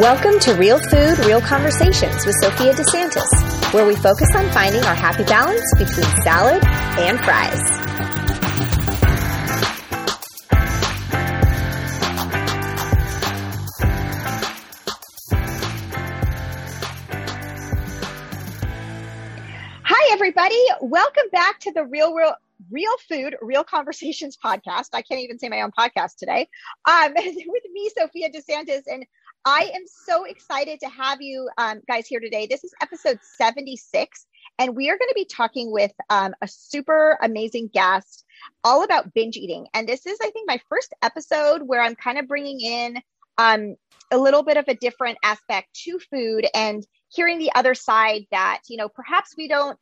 Welcome to Real Food, Real Conversations with Sophia DeSantis, where we focus on finding our happy balance between salad and fries. Hi, everybody. Welcome back to the Real, Real, Real Food, Real Conversations podcast. I can't even say my own podcast today. Um, with me, Sophia DeSantis, and I am so excited to have you um, guys here today. This is episode 76, and we are going to be talking with um, a super amazing guest all about binge eating. And this is, I think, my first episode where I'm kind of bringing in um, a little bit of a different aspect to food and hearing the other side that, you know, perhaps we don't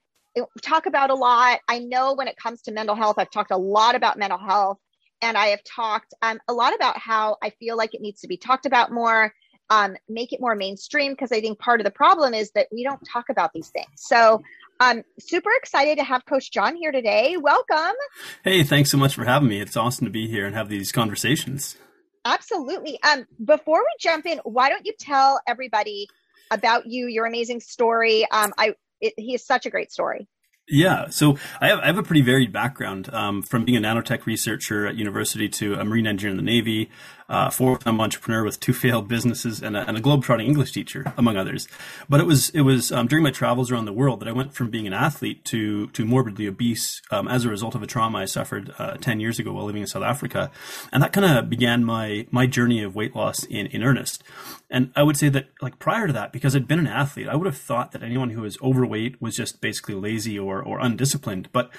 talk about a lot. I know when it comes to mental health, I've talked a lot about mental health and I have talked um, a lot about how I feel like it needs to be talked about more um, make it more mainstream because I think part of the problem is that we don't talk about these things. So I'm super excited to have Coach John here today. Welcome. Hey, thanks so much for having me. It's awesome to be here and have these conversations. Absolutely. Um, before we jump in, why don't you tell everybody about you, your amazing story? Um, I it, he is such a great story. Yeah, so I have, I have a pretty varied background um, from being a nanotech researcher at university to a marine engineer in the Navy, uh, four-time entrepreneur with two failed businesses, and a, and a globe-trotting English teacher, among others. But it was it was um, during my travels around the world that I went from being an athlete to to morbidly obese um, as a result of a trauma I suffered uh, ten years ago while living in South Africa, and that kind of began my my journey of weight loss in in earnest. And I would say that like prior to that, because I'd been an athlete, I would have thought that anyone who was overweight was just basically lazy or or undisciplined. But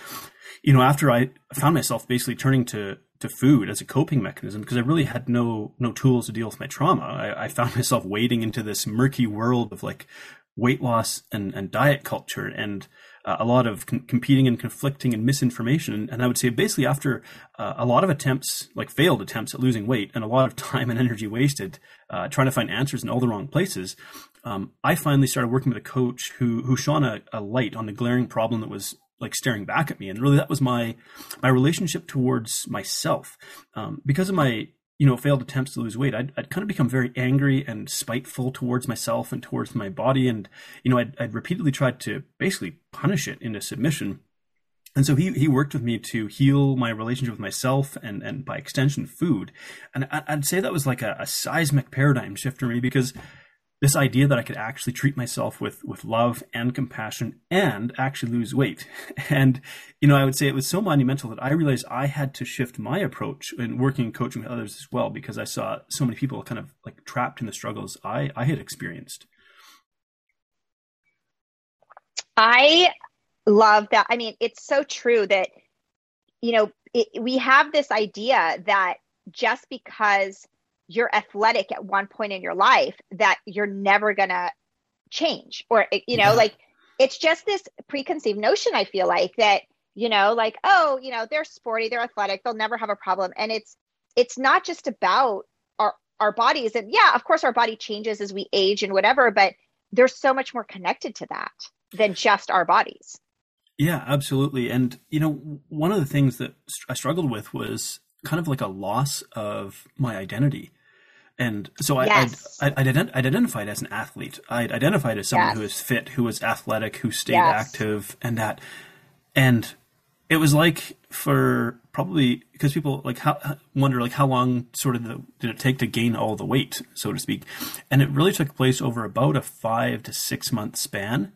you know, after I found myself basically turning to to food as a coping mechanism because I really had no no tools to deal with my trauma. I, I found myself wading into this murky world of like weight loss and, and diet culture and uh, a lot of competing and conflicting and misinformation. And I would say basically after uh, a lot of attempts, like failed attempts at losing weight and a lot of time and energy wasted uh, trying to find answers in all the wrong places, um, I finally started working with a coach who who shone a, a light on the glaring problem that was like staring back at me. And really that was my my relationship towards myself. Um, because of my you know failed attempts to lose weight I'd, I'd kind of become very angry and spiteful towards myself and towards my body. And you know I'd, I'd repeatedly tried to basically punish it into submission. And so he, he worked with me to heal my relationship with myself and, and by extension food. And I, would say that was like a, a seismic paradigm shift for me because this idea that I could actually treat myself with with love and compassion and actually lose weight. And you know, I would say it was so monumental that I realized I had to shift my approach in working and coaching with others as well because I saw so many people kind of like trapped in the struggles I I had experienced. I love that. I mean, it's so true that you know, it, we have this idea that just because you're athletic at one point in your life that you're never going to change or eh, you know yeah. like it's just this preconceived notion i feel like that you know like oh you know they're sporty they're athletic they'll never have a problem. And it's it's not just about our our bodies. And yeah of course our body changes as we age and whatever but there's so much more connected to that than just our bodies. Yeah absolutely. And you know one of the things that i struggled with was kind of like a loss of my identity and so I, yes. I'd, I'd, I'd, identified as an athlete. I'd identified as someone yes. who was fit, who was athletic, who stayed yes. active, and that. And it was like for probably because people like how, wonder like how long sort of the, did it take to gain all the weight, so to speak, and it really took place over about a five to six month span.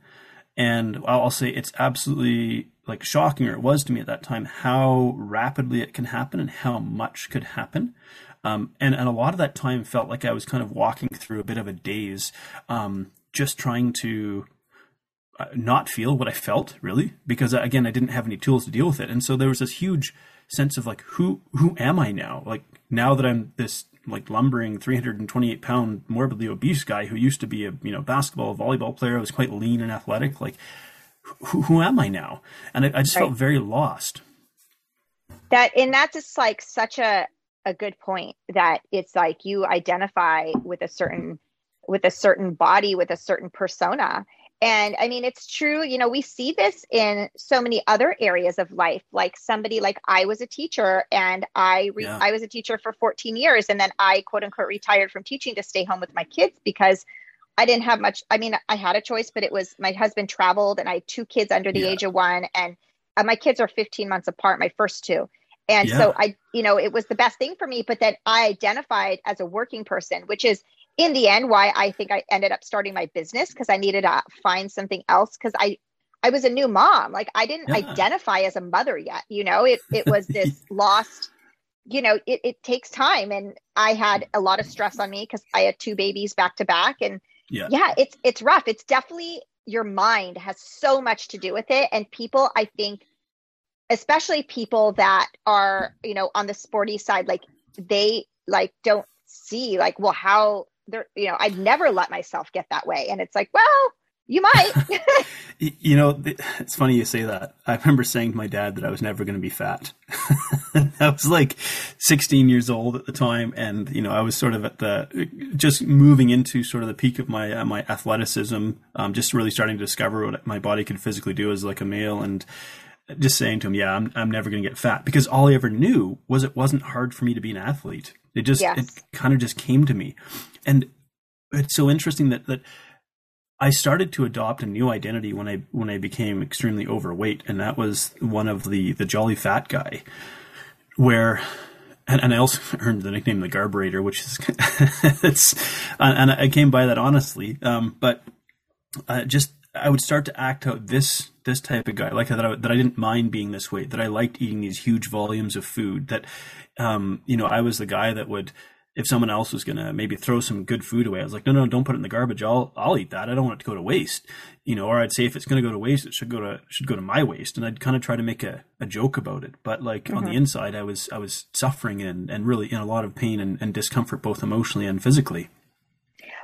And I'll say it's absolutely like shocking, or it was to me at that time, how rapidly it can happen and how much could happen. Um, and, and a lot of that time felt like I was kind of walking through a bit of a daze, um, just trying to uh, not feel what I felt really, because uh, again, I didn't have any tools to deal with it. And so there was this huge sense of like, who, who am I now? Like now that I'm this like lumbering 328 pound morbidly obese guy who used to be a, you know, basketball, volleyball player, I was quite lean and athletic. Like, who, who am I now? And I, I just right. felt very lost. That, and that's just like such a, a good point that it's like you identify with a certain with a certain body with a certain persona And I mean, it's true. You know, we see this in so many other areas of life. Like somebody, like I was a teacher, and I re- yeah. I was a teacher for 14 years, and then I quote unquote retired from teaching to stay home with my kids because I didn't have much. I mean, I had a choice, but it was my husband traveled, and I had two kids under the yeah. age of one, and uh, my kids are 15 months apart. My first two, and yeah. so I, you know, it was the best thing for me. But then I identified as a working person, which is in the end why I think I ended up starting my business because I needed to find something else because I I was a new mom. Like I didn't yeah. identify as a mother yet. You know, it it was this lost. You know, it, it takes time, and I had a lot of stress on me because I had two babies back to back, and yeah. yeah, it's it's rough. It's definitely your mind has so much to do with it, and people I think especially people that are you know on the sporty side like they like don't see like well how they're you know i'd never let myself get that way. And it's like well you might. You know it's funny you say that. I remember saying to my dad that i was never going to be fat. I was like 16 years old at the time and you know i was sort of at the just moving into sort of the peak of my uh, my athleticism um, just really starting to discover what my body could physically do as like a male. And just saying to him, yeah, I'm, I'm never going to get fat because all I ever knew was it wasn't hard for me to be an athlete. It just, yes. it kind of just came to me. And it's so interesting that, that I started to adopt a new identity when I, when I became extremely overweight. And that was one of the, the jolly fat guy where, and, and I also earned the nickname the Garburator, which is, it's, and I came by that honestly. Um, but uh, just I would start to act out this this type of guy, like that. I, that I didn't mind being this way. That I liked eating these huge volumes of food. That, um, you know, I was the guy that would, if someone else was gonna maybe throw some good food away, I was like, no, no, don't put it in the garbage. I'll I'll eat that. I don't want it to go to waste. You know, or I'd say if it's gonna go to waste, it should go to should go to my waste. And I'd kind of try to make a, a joke about it. But like mm-hmm. on the mm-hmm. inside, I was I was suffering and and really in a lot of pain and, and discomfort, both emotionally and physically.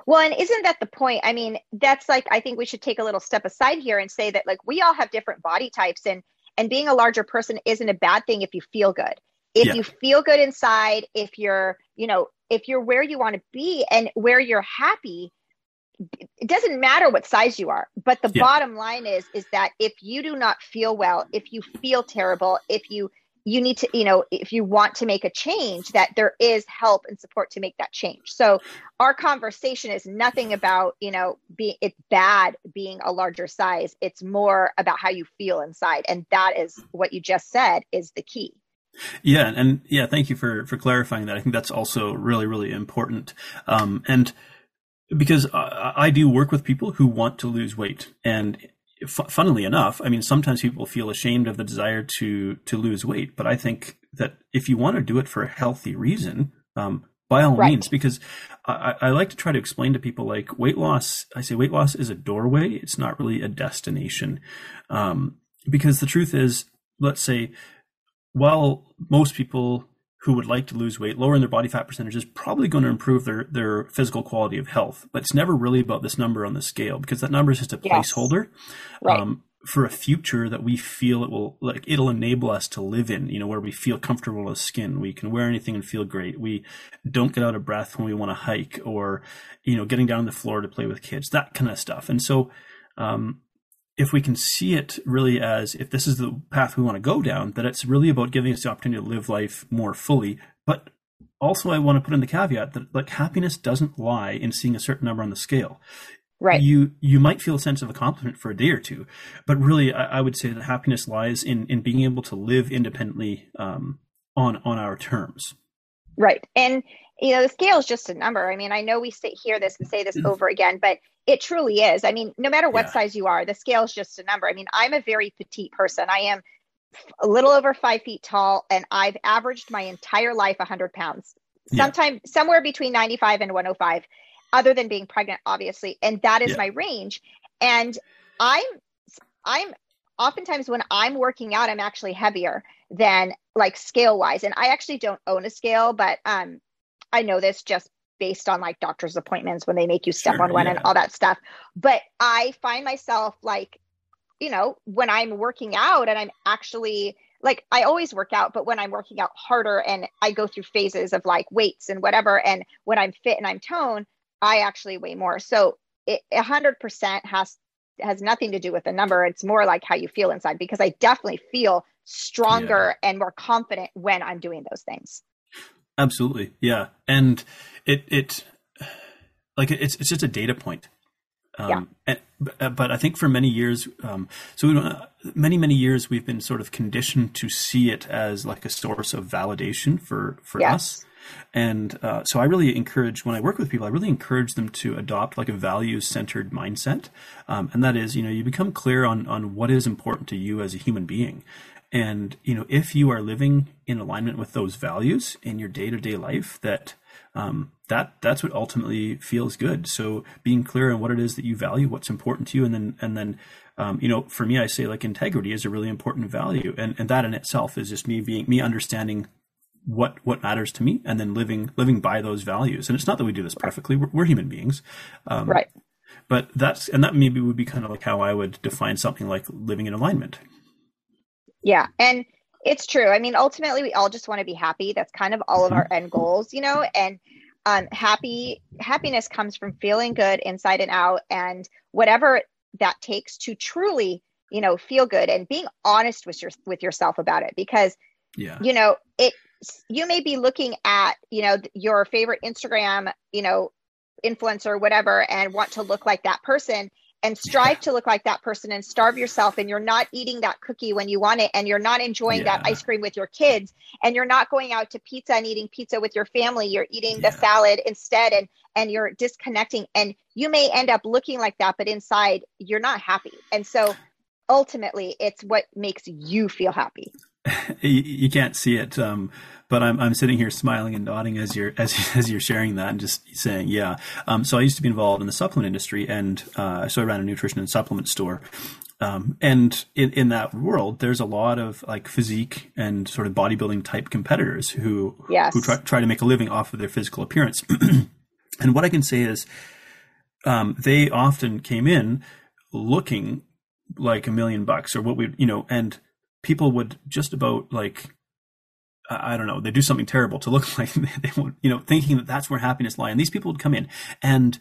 Well, and isn't that the point? I mean, that's like I think we should take a little step aside here and say that like we all have different body types and and being a larger person isn't a bad thing if you feel good. If yeah. you feel good inside, if you're, you know, if you're where you want to be and where you're happy, it doesn't matter what size you are but the yeah. bottom line is is that if you do not feel well if you feel terrible if you you need to you know if you want to make a change that there is help and support to make that change. So our conversation is nothing about you know being it's bad being a larger size. It's more about how you feel inside. And that is what you just said is the key. Yeah. And yeah thank you for for clarifying that. I think that's also really really important. Um and because I, I do work with people who want to lose weight. And f- funnily enough, I mean, sometimes people feel ashamed of the desire to to lose weight, but I think that if you want to do it for a healthy reason, um, by all right. means, because I, I, like to try to explain to people like weight loss. I say weight loss is a doorway; it's not really a destination. Um, because the truth is, let's say, while most people who would like to lose weight, lowering their body fat percentage is probably going to improve their, their physical quality of health. But it's never really about this number on the scale because that number is just a yes. placeholder right. um, for a future that we feel it will like it'll enable us to live in. You know, where we feel comfortable as skin, we can wear anything and feel great. We don't get out of breath when we want to hike, or you know, getting down the floor to play with kids, that kind of stuff. And so, um, if we can see it really as if this is the path we want to go down, that it's really about giving us the opportunity to live life more fully. But also, I want to put in the caveat that like happiness doesn't lie in seeing a certain number on the scale. Right. You you might feel a sense of accomplishment for a day or two, but really, I, I would say that happiness lies in in being able to live independently um, on on our terms. Right, and you know the scale is just a number. I mean, I know we sit here this and say this mm-hmm. over again, but it truly is. I mean, no matter what yeah. size you are, the scale is just a number. I mean, I'm a very petite person. I am a little over five feet tall, and I've averaged my entire life 100 pounds, sometime yeah. somewhere between 95 and 105, other than being pregnant, obviously. And that is yeah. my range. And I'm, I'm oftentimes when I'm working out, I'm actually heavier than like scale wise. And I actually don't own a scale, but um, I know this just based on like doctor's appointments when they make you step sure, on one yeah. and all that stuff. But I find myself like, you know, when I'm working out and I'm actually like I always work out, but when I'm working out harder and I go through phases of like weights and whatever, and when I'm fit and I'm toned, I actually weigh more. So it a hundred percent has has nothing to do with the number. It's more like how you feel inside because I definitely feel stronger yeah. and more confident when I'm doing those things. Absolutely. Yeah. And it, it, like it's, it's just a data point. Um, yeah. And, but I think for many years, um, so uh, many many years we've been sort of conditioned to see it as like a source of validation for for yes. us. And uh, so I really encourage when I work with people, I really encourage them to adopt like a value centered mindset, um, and that is, you know, you become clear on on what is important to you as a human being, and you know, if you are living in alignment with those values in your day to day life, that um, that that's what ultimately feels good. So being clear on what it is that you value, what's important to you, and then and then um, you know, for me, I say like integrity is a really important value, and and that in itself is just me being me understanding what what matters to me, and then living living by those values. And it's not that we do this perfectly; we're, we're human beings, um, right? But that's and that maybe would be kind of like how I would define something like living in alignment. Yeah, and it's true. I mean, ultimately, we all just want to be happy. That's kind of all of our end goals, you know. And um, happy happiness comes from feeling good inside and out, and whatever that takes to truly, you know, feel good and being honest with your with yourself about it. Because, yeah, you know, it you may be looking at you know your favorite Instagram, you know, influencer, whatever, and want to look like that person and strive to look like that person and starve yourself and you're not eating that cookie when you want it and you're not enjoying yeah. that ice cream with your kids and you're not going out to pizza and eating pizza with your family you're eating yeah. the salad instead and and you're disconnecting and you may end up looking like that but inside you're not happy and so ultimately it's what makes you feel happy you can't see it um, but I'm I'm sitting here smiling and nodding as you're as as you're sharing that and just saying yeah. Um, so I used to be involved in the supplement industry, and uh, so I ran a nutrition and supplement store. Um, and in, in that world, there's a lot of like physique and sort of bodybuilding type competitors who yes. who try, try to make a living off of their physical appearance. and what I can say is, um, they often came in looking like a million bucks or what we you know, and people would just about like I don't know, they do something terrible to look like they want, you know, thinking that that's where happiness lie. And these people would come in and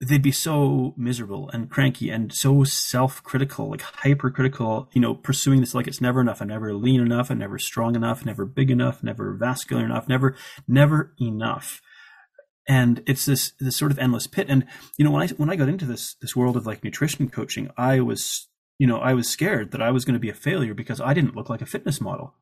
they'd be so miserable and cranky and so self-critical, like hypercritical, you know, pursuing this like it's never enough. I'm never lean enough. I'm never strong enough, never big enough, never vascular enough, never, never enough. And it's this, this sort of endless pit. And, you know, when I, when I got into this, this world of like nutrition coaching, I was, you know, I was scared that I was going to be a failure because I didn't look like a fitness model.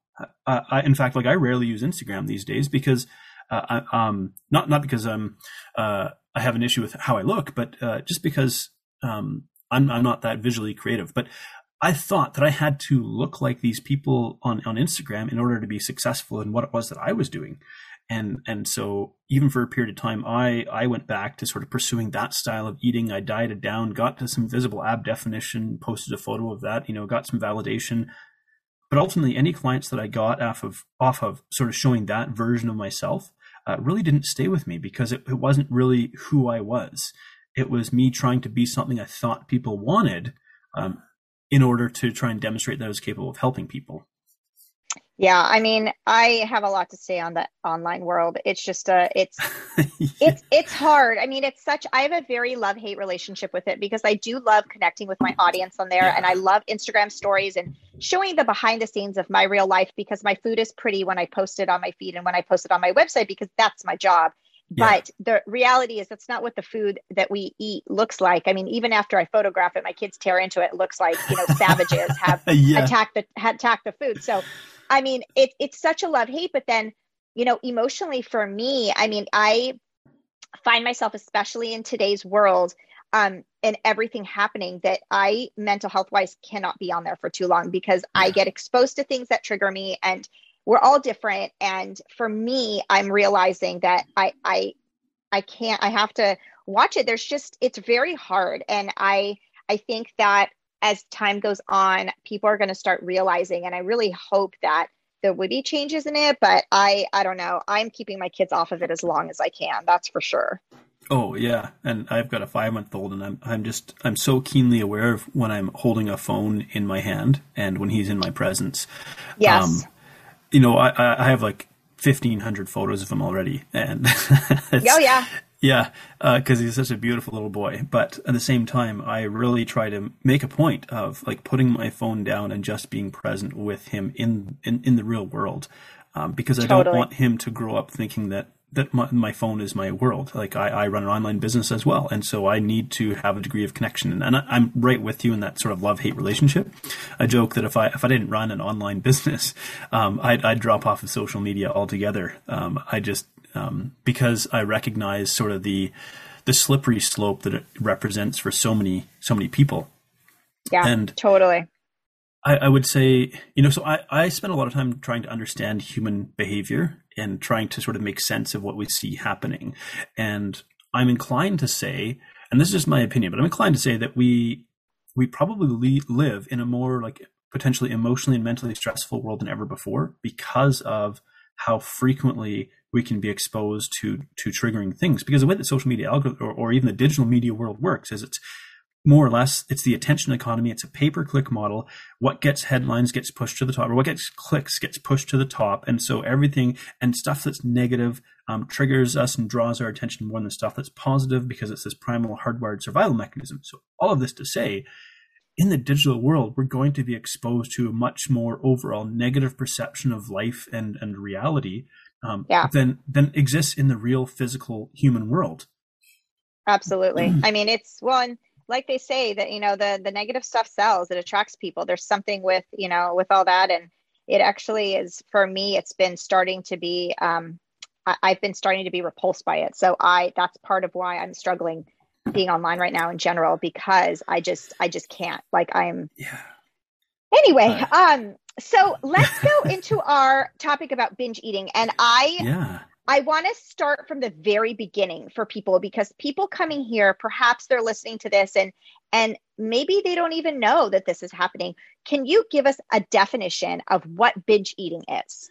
I, I, in fact, like I rarely use Instagram these days because, uh, I, um, not not because I'm uh, I have an issue with how I look, but uh, just because um, I'm I'm not that visually creative. But I thought that I had to look like these people on on Instagram in order to be successful in what it was that I was doing. And and so even for a period of time, I I went back to sort of pursuing that style of eating. I dieted down, got to some visible ab definition, posted a photo of that, you know, got some validation, but ultimately, any clients that I got off of off of sort of showing that version of myself uh, really didn't stay with me because it, it wasn't really who I was. It was me trying to be something I thought people wanted um, in order to try and demonstrate that I was capable of helping people. Yeah, I mean, I have a lot to say on the online world. It's just a, it's, yeah. it's, it's hard. I mean, it's such. I have a very love hate relationship with it because I do love connecting with my audience on there, yeah. and I love Instagram stories and showing the behind the scenes of my real life because my food is pretty when I post it on my feed and when I post it on my website because that's my job. Yeah. But the reality is that's not what the food that we eat looks like. I mean, even after I photograph it, my kids tear into it. it looks like you know savages have attacked the attacked the food. So I mean, it, it's such a love hate, but then, you know, emotionally for me, I mean, I find myself, especially in today's world, um, and everything happening that I mental health wise cannot be on there for too long because yeah. I get exposed to things that trigger me and we're all different. And for me, I'm realizing that I, I, I can't, I have to watch it. There's just, it's very hard. And I, I think that as time goes on, people are going to start realizing, and I really hope that there would be changes in it. But I, I don't know. I'm keeping my kids off of it as long as I can. That's for sure. Oh yeah, and I've got a five month old, and I'm I'm just I'm so keenly aware of when I'm holding a phone in my hand and when he's in my presence. Yes. Um, you know, I I have like fifteen hundred photos of him already, and oh yeah, Yeah, because uh, he's such a beautiful little boy. But at the same time, I really try to make a point of like putting my phone down and just being present with him in in, in the real world, um, because I totally. don't want him to grow up thinking that that my, my, phone is my world. Like I, I, run an online business as well, and so I need to have a degree of connection. And, I, am right with you in that sort of love hate relationship. I joke that if I if I didn't run an online business, um, I'd, I'd, drop off of social media altogether. Um, I just um, because I recognize sort of the the slippery slope that it represents for so many so many people. Yeah, and totally. I, I would say, you know, so I, I spend a lot of time trying to understand human behavior and trying to sort of make sense of what we see happening. And I'm inclined to say, and this is just my opinion, but I'm inclined to say that we we probably live in a more like potentially emotionally and mentally stressful world than ever before because of how frequently we can be exposed to to triggering things. Because the way that social media algorithm or, or even the digital media world works is it's more or less it's the attention economy. It's a pay per click model. What gets headlines gets pushed to the top or what gets clicks gets pushed to the top. And so everything and stuff that's negative um, triggers us and draws our attention more than stuff that's positive because it's this primal hardwired survival mechanism. So all of this to say in the digital world we're going to be exposed to a much more overall negative perception of life and and reality um, yeah. than than exists in the real physical human world. Absolutely. I mean it's well like they say that you know the the negative stuff sells it attracts people. There's something with you know with all that and it actually is for me it's been starting to be um I, i've been starting to be repulsed by it. So i that's part of why i'm struggling being online right now in general because i just i just can't. Like i'm yeah. Anyway um so let's go into our topic about binge eating and i yeah I want to start from the very beginning for people because people coming here, perhaps they're listening to this and and maybe they don't even know that this is happening. Can you give us a definition of what binge eating is?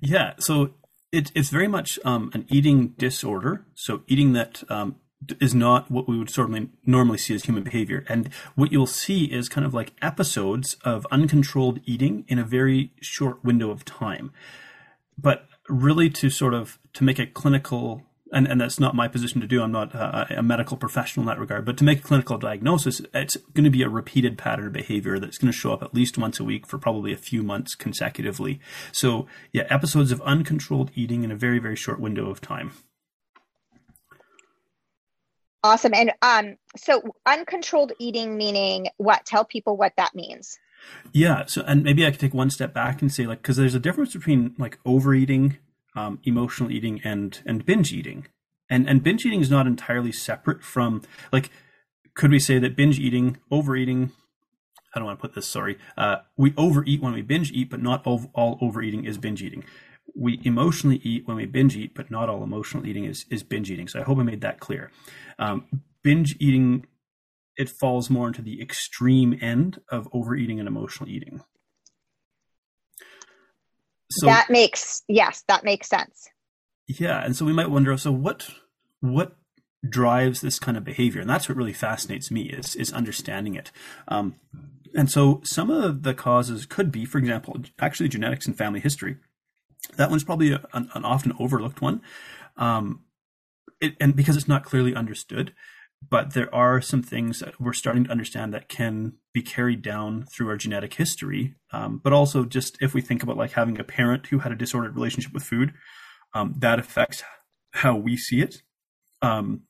Yeah, so it, it's very much um, an eating disorder. So eating that um, is not what we would sort of normally see as human behavior. And what you'll see is kind of like episodes of uncontrolled eating in a very short window of time. But really to sort of to make a clinical and, and that's not my position to do. I'm not a medical professional in that regard, but to make a clinical diagnosis, it's going to be a repeated pattern of behavior that's going to show up at least once a week for probably a few months consecutively. So, yeah, episodes of uncontrolled eating in a very, very short window of time. Awesome. And um, so uncontrolled eating meaning what? Tell people what that means. Yeah. So, and maybe I could take one step back and say, like, because there's a difference between like overeating, um, emotional eating, and and binge eating, and and binge eating is not entirely separate from like. Could we say that binge eating, overeating? I don't want to put this. Sorry, uh, we overeat when we binge eat, but not all, all overeating is binge eating. We emotionally eat when we binge eat, but not all emotional eating is is binge eating. So I hope I made that clear. Um, binge eating it falls more into the extreme end of overeating and emotional eating. So, that makes yes, that makes sense. Yeah, and so we might wonder so what what drives this kind of behavior, and that's what really fascinates me is is understanding it. Um, and so some of the causes could be, for example, actually genetics and family history. That one's probably a, an, an, often overlooked one, um, it, and because it's not clearly understood but there are some things that we're starting to understand that can be carried down through our genetic history. Um, but also, just if we think about like having a parent who had a disordered relationship with food, um, that affects how we see it. Um,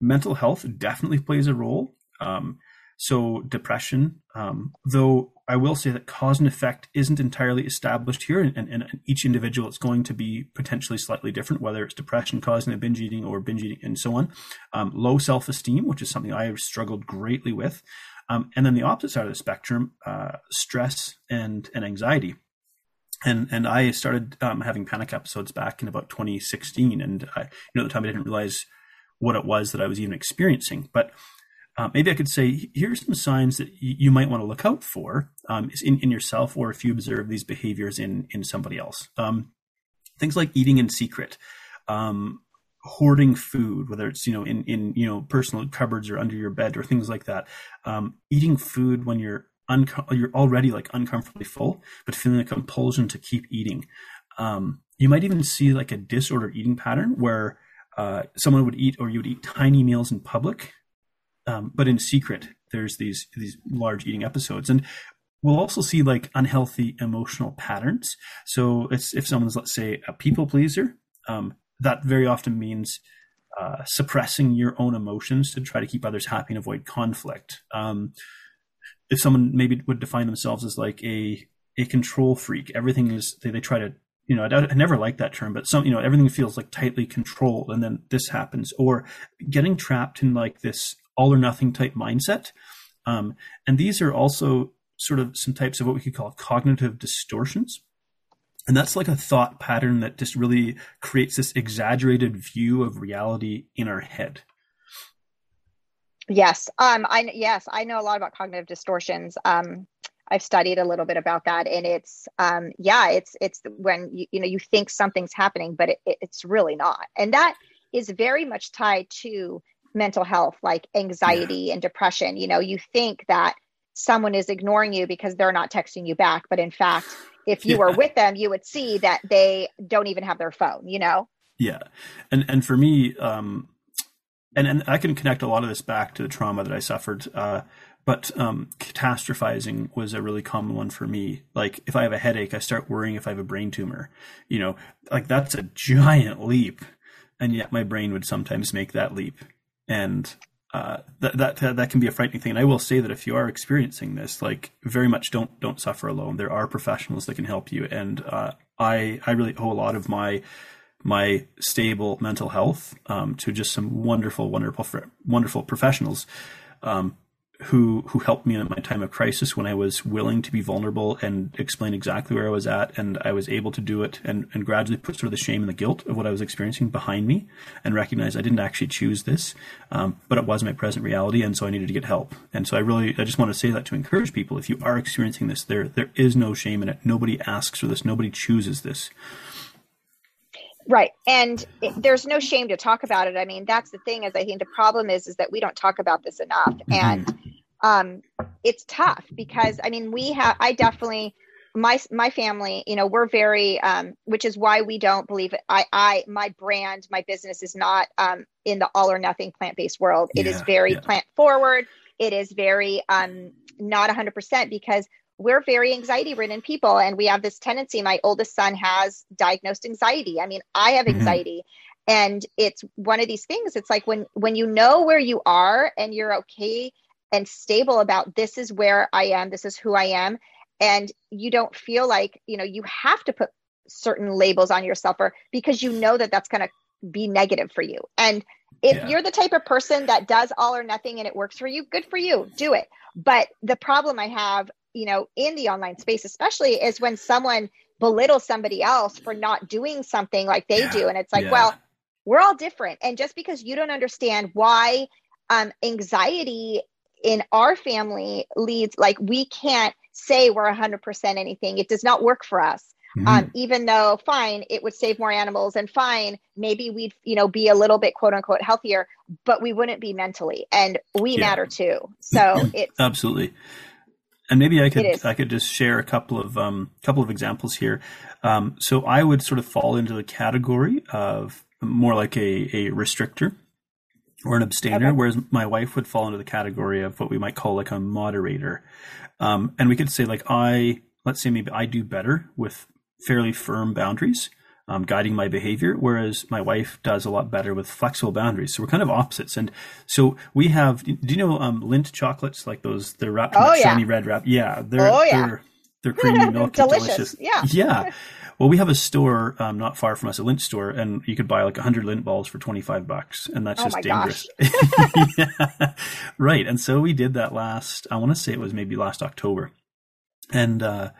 mental health definitely plays a role. Um, so depression, um, though I will say that cause and effect isn't entirely established here, and, and, and, each individual it's going to be potentially slightly different, whether it's depression causing a binge eating or binge eating and so on. Um, low self esteem, which is something I have struggled greatly with, um, and then the opposite side of the spectrum, uh, stress and and anxiety. And and I started um, having panic episodes back in about 2016, and I, you know at the time I didn't realize what it was that I was even experiencing, but uh, maybe I could say, here's some signs that you might want to look out for um, in, in yourself or if you observe these behaviors in, in somebody else. Um, things like eating in secret, um, hoarding food, whether it's, you know, in, in, you know, personal cupboards or under your bed or things like that. Um, eating food when you're, unco- you're already like uncomfortably full, but feeling a compulsion to keep eating. Um, you might even see like a disordered eating pattern where uh, someone would eat or you would eat tiny meals in public, um, but in secret. There's these these large eating episodes, and we'll also see like unhealthy emotional patterns. So it's if someone's let's say a people pleaser, um, that very often means uh, suppressing your own emotions to try to keep others happy and avoid conflict. Um, if someone maybe would define themselves as like a a control freak, everything is they, they try to you know I, I never like that term, but some you know everything feels like tightly controlled, and then this happens, or getting trapped in like this all or nothing type mindset. Um, and these are also sort of some types of what we could call cognitive distortions. And that's like a thought pattern that just really creates this exaggerated view of reality in our head. Yes. Um, I, yes, I know a lot about cognitive distortions. Um, I've studied a little bit about that and it's, um, yeah, it's, it's when you, you know, you think something's happening, but it, it's really not. And that is very much tied to mental health, like anxiety yeah. and depression. You know, you think that someone is ignoring you because they're not texting you back. But in fact, if you yeah. were with them, you would see that they don't even have their phone, you know? Yeah. And and for me, um and, and I can connect a lot of this back to the trauma that I suffered. Uh, but um, catastrophizing was a really common one for me. Like if I have a headache, I start worrying if I have a brain tumor. You know, like that's a giant leap, and yet my brain would sometimes make that leap. And uh, that that that can be a frightening thing. And I will say that if you are experiencing this, like very much don't don't suffer alone. There are professionals that can help you, and uh, I I really owe a lot of my my stable mental health um, to just some wonderful, wonderful, wonderful professionals. Um, who who helped me in my time of crisis when I was willing to be vulnerable and explain exactly where I was at, and I was able to do it and, and gradually put sort of the shame and the guilt of what I was experiencing behind me, and recognize I didn't actually choose this, um, but it was my present reality, and so I needed to get help. And so I really I just want to say that to encourage people: if you are experiencing this, there there is no shame in it. Nobody asks for this. Nobody chooses this. Right. And it, there's no shame to talk about it. I mean, that's the thing is I think the problem is, is that we don't talk about this enough. Mm-hmm. And um, it's tough because I mean, we have, I definitely, my, my family, you know, we're very, um, which is why we don't believe it. I, I, my brand, my business is not um, in the all or nothing plant-based world. It yeah, is very yeah. plant forward. It is very um, not 100% because we're very anxiety ridden people and we have this tendency my oldest son has diagnosed anxiety i mean i have mm-hmm. anxiety mm-hmm. and it's one of these things it's like when when you know where you are and you're okay and stable about this is where i am this is who i am and you don't feel like you know you have to put certain labels on yourself or because you know that that's going to be negative for you and if yeah. you're the type of person that does all or nothing and it works for you good for you do it but the problem i have you know, in the online space, especially is when someone belittles somebody else for not doing something like they yeah, do. And it's like, yeah. well, we're all different. And just because you don't understand why um, anxiety in our family leads, like we can't say we're 100% anything, it does not work for us. Mm-hmm. Um, even though fine, it would save more animals and fine, maybe we'd, you know, be a little bit quote unquote healthier, but we wouldn't be mentally and we yeah. matter too. So it's absolutely. And maybe I could I could just share a couple of um, couple of examples here. Um, so I would sort of fall into the category of more like a, a restrictor or an abstainer, okay. whereas my wife would fall into the category of what we might call like a moderator. Um, and we could say like I let's say maybe I do better with fairly firm boundaries, um, guiding my behavior, whereas my wife does a lot better with flexible boundaries. So we're kind of opposites. And so we have, do you know um, Lindt chocolates like those? They're wrapped in oh, yeah. shiny red wrap. Yeah, they're oh, yeah. they're they're creamy, milky, delicious. delicious. Yeah, yeah. Well, we have a store um, not far from us, a Lindt store, and you could buy like 100 Lindt balls for 25 bucks, and that's oh just dangerous. yeah. Right. And so we did that last, I want to say it was maybe last October. And uh,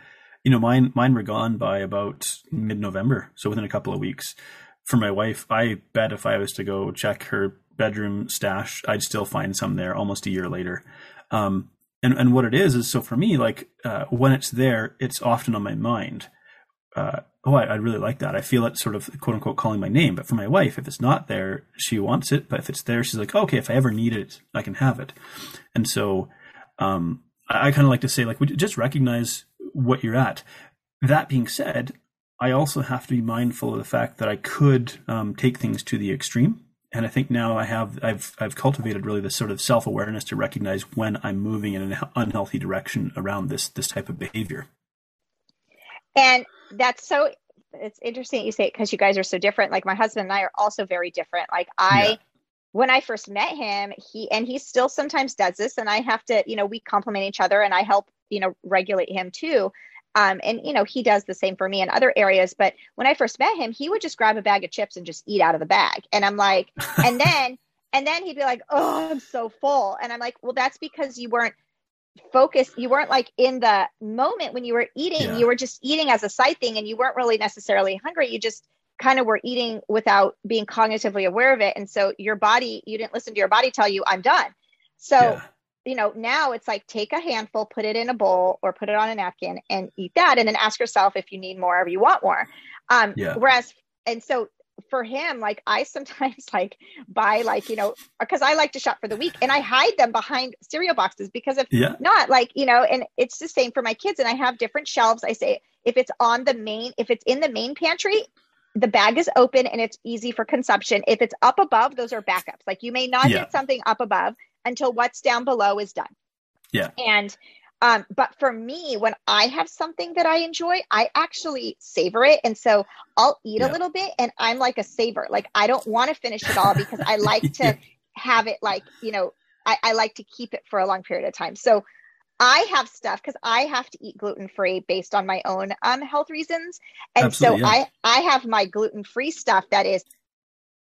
you know, mine mine were gone by about mid November, so within a couple of weeks. For my wife, I bet if I was to go check her bedroom stash, I'd still find some there almost a year later. Um, and and what it is is so for me, like uh, when it's there, it's often on my mind. Uh, oh, I, I really like that. I feel it sort of quote unquote calling my name. But for my wife, if it's not there, she wants it. But if it's there, she's like, oh, okay, if I ever need it, I can have it. And so um, I, I kind of like to say, like, just recognize what you're at. That being said, I also have to be mindful of the fact that I could um, take things to the extreme and I think now I have I've I've cultivated really this sort of self awareness to recognize when I'm moving in an unhealthy direction around this this type of behavior. And that's so it's interesting you say it because you guys are so different. Like my husband and I are also very different. Like I yeah. when I first met him, he and he still sometimes does this and I have to, you know, we complement each other and I help, you know, regulate him too. Um, and you know he does the same for me in other areas but when i first met him he would just grab a bag of chips and just eat out of the bag. And i'm like and then and then he'd be like oh i'm so full. And i'm like well that's because you weren't focused you weren't like in the moment when you were eating. Yeah. you were just eating as a side thing and you weren't really necessarily hungry. You just kind of were eating without being cognitively aware of it. And so your body you didn't listen to your body tell you i'm done. So yeah you know, now it's like take a handful, put it in a bowl or put it on a napkin and eat that. And then ask yourself if you need more or you want more. Um, yeah. Whereas, and so for him, like I sometimes like buy like, you know, because I like to shop for the week and I hide them behind cereal boxes because if yeah. not like, you know, and it's the same for my kids and I have different shelves. I say, if it's on the main, if it's in the main pantry, the bag is open and it's easy for consumption. If it's up above, those are backups. Like you may not yeah. get something up above, until what's down below is done. Yeah. And um, but for me, when I have something that I enjoy, I actually savor it. And so I'll eat yeah. a little bit and I'm like a saver. Like I don't want to finish it all because I like to have it like, you know, I, I like to keep it for a long period of time. So I have stuff because I have to eat gluten free based on my own um, health reasons, and Absolutely, so yeah. I I have my gluten free stuff that is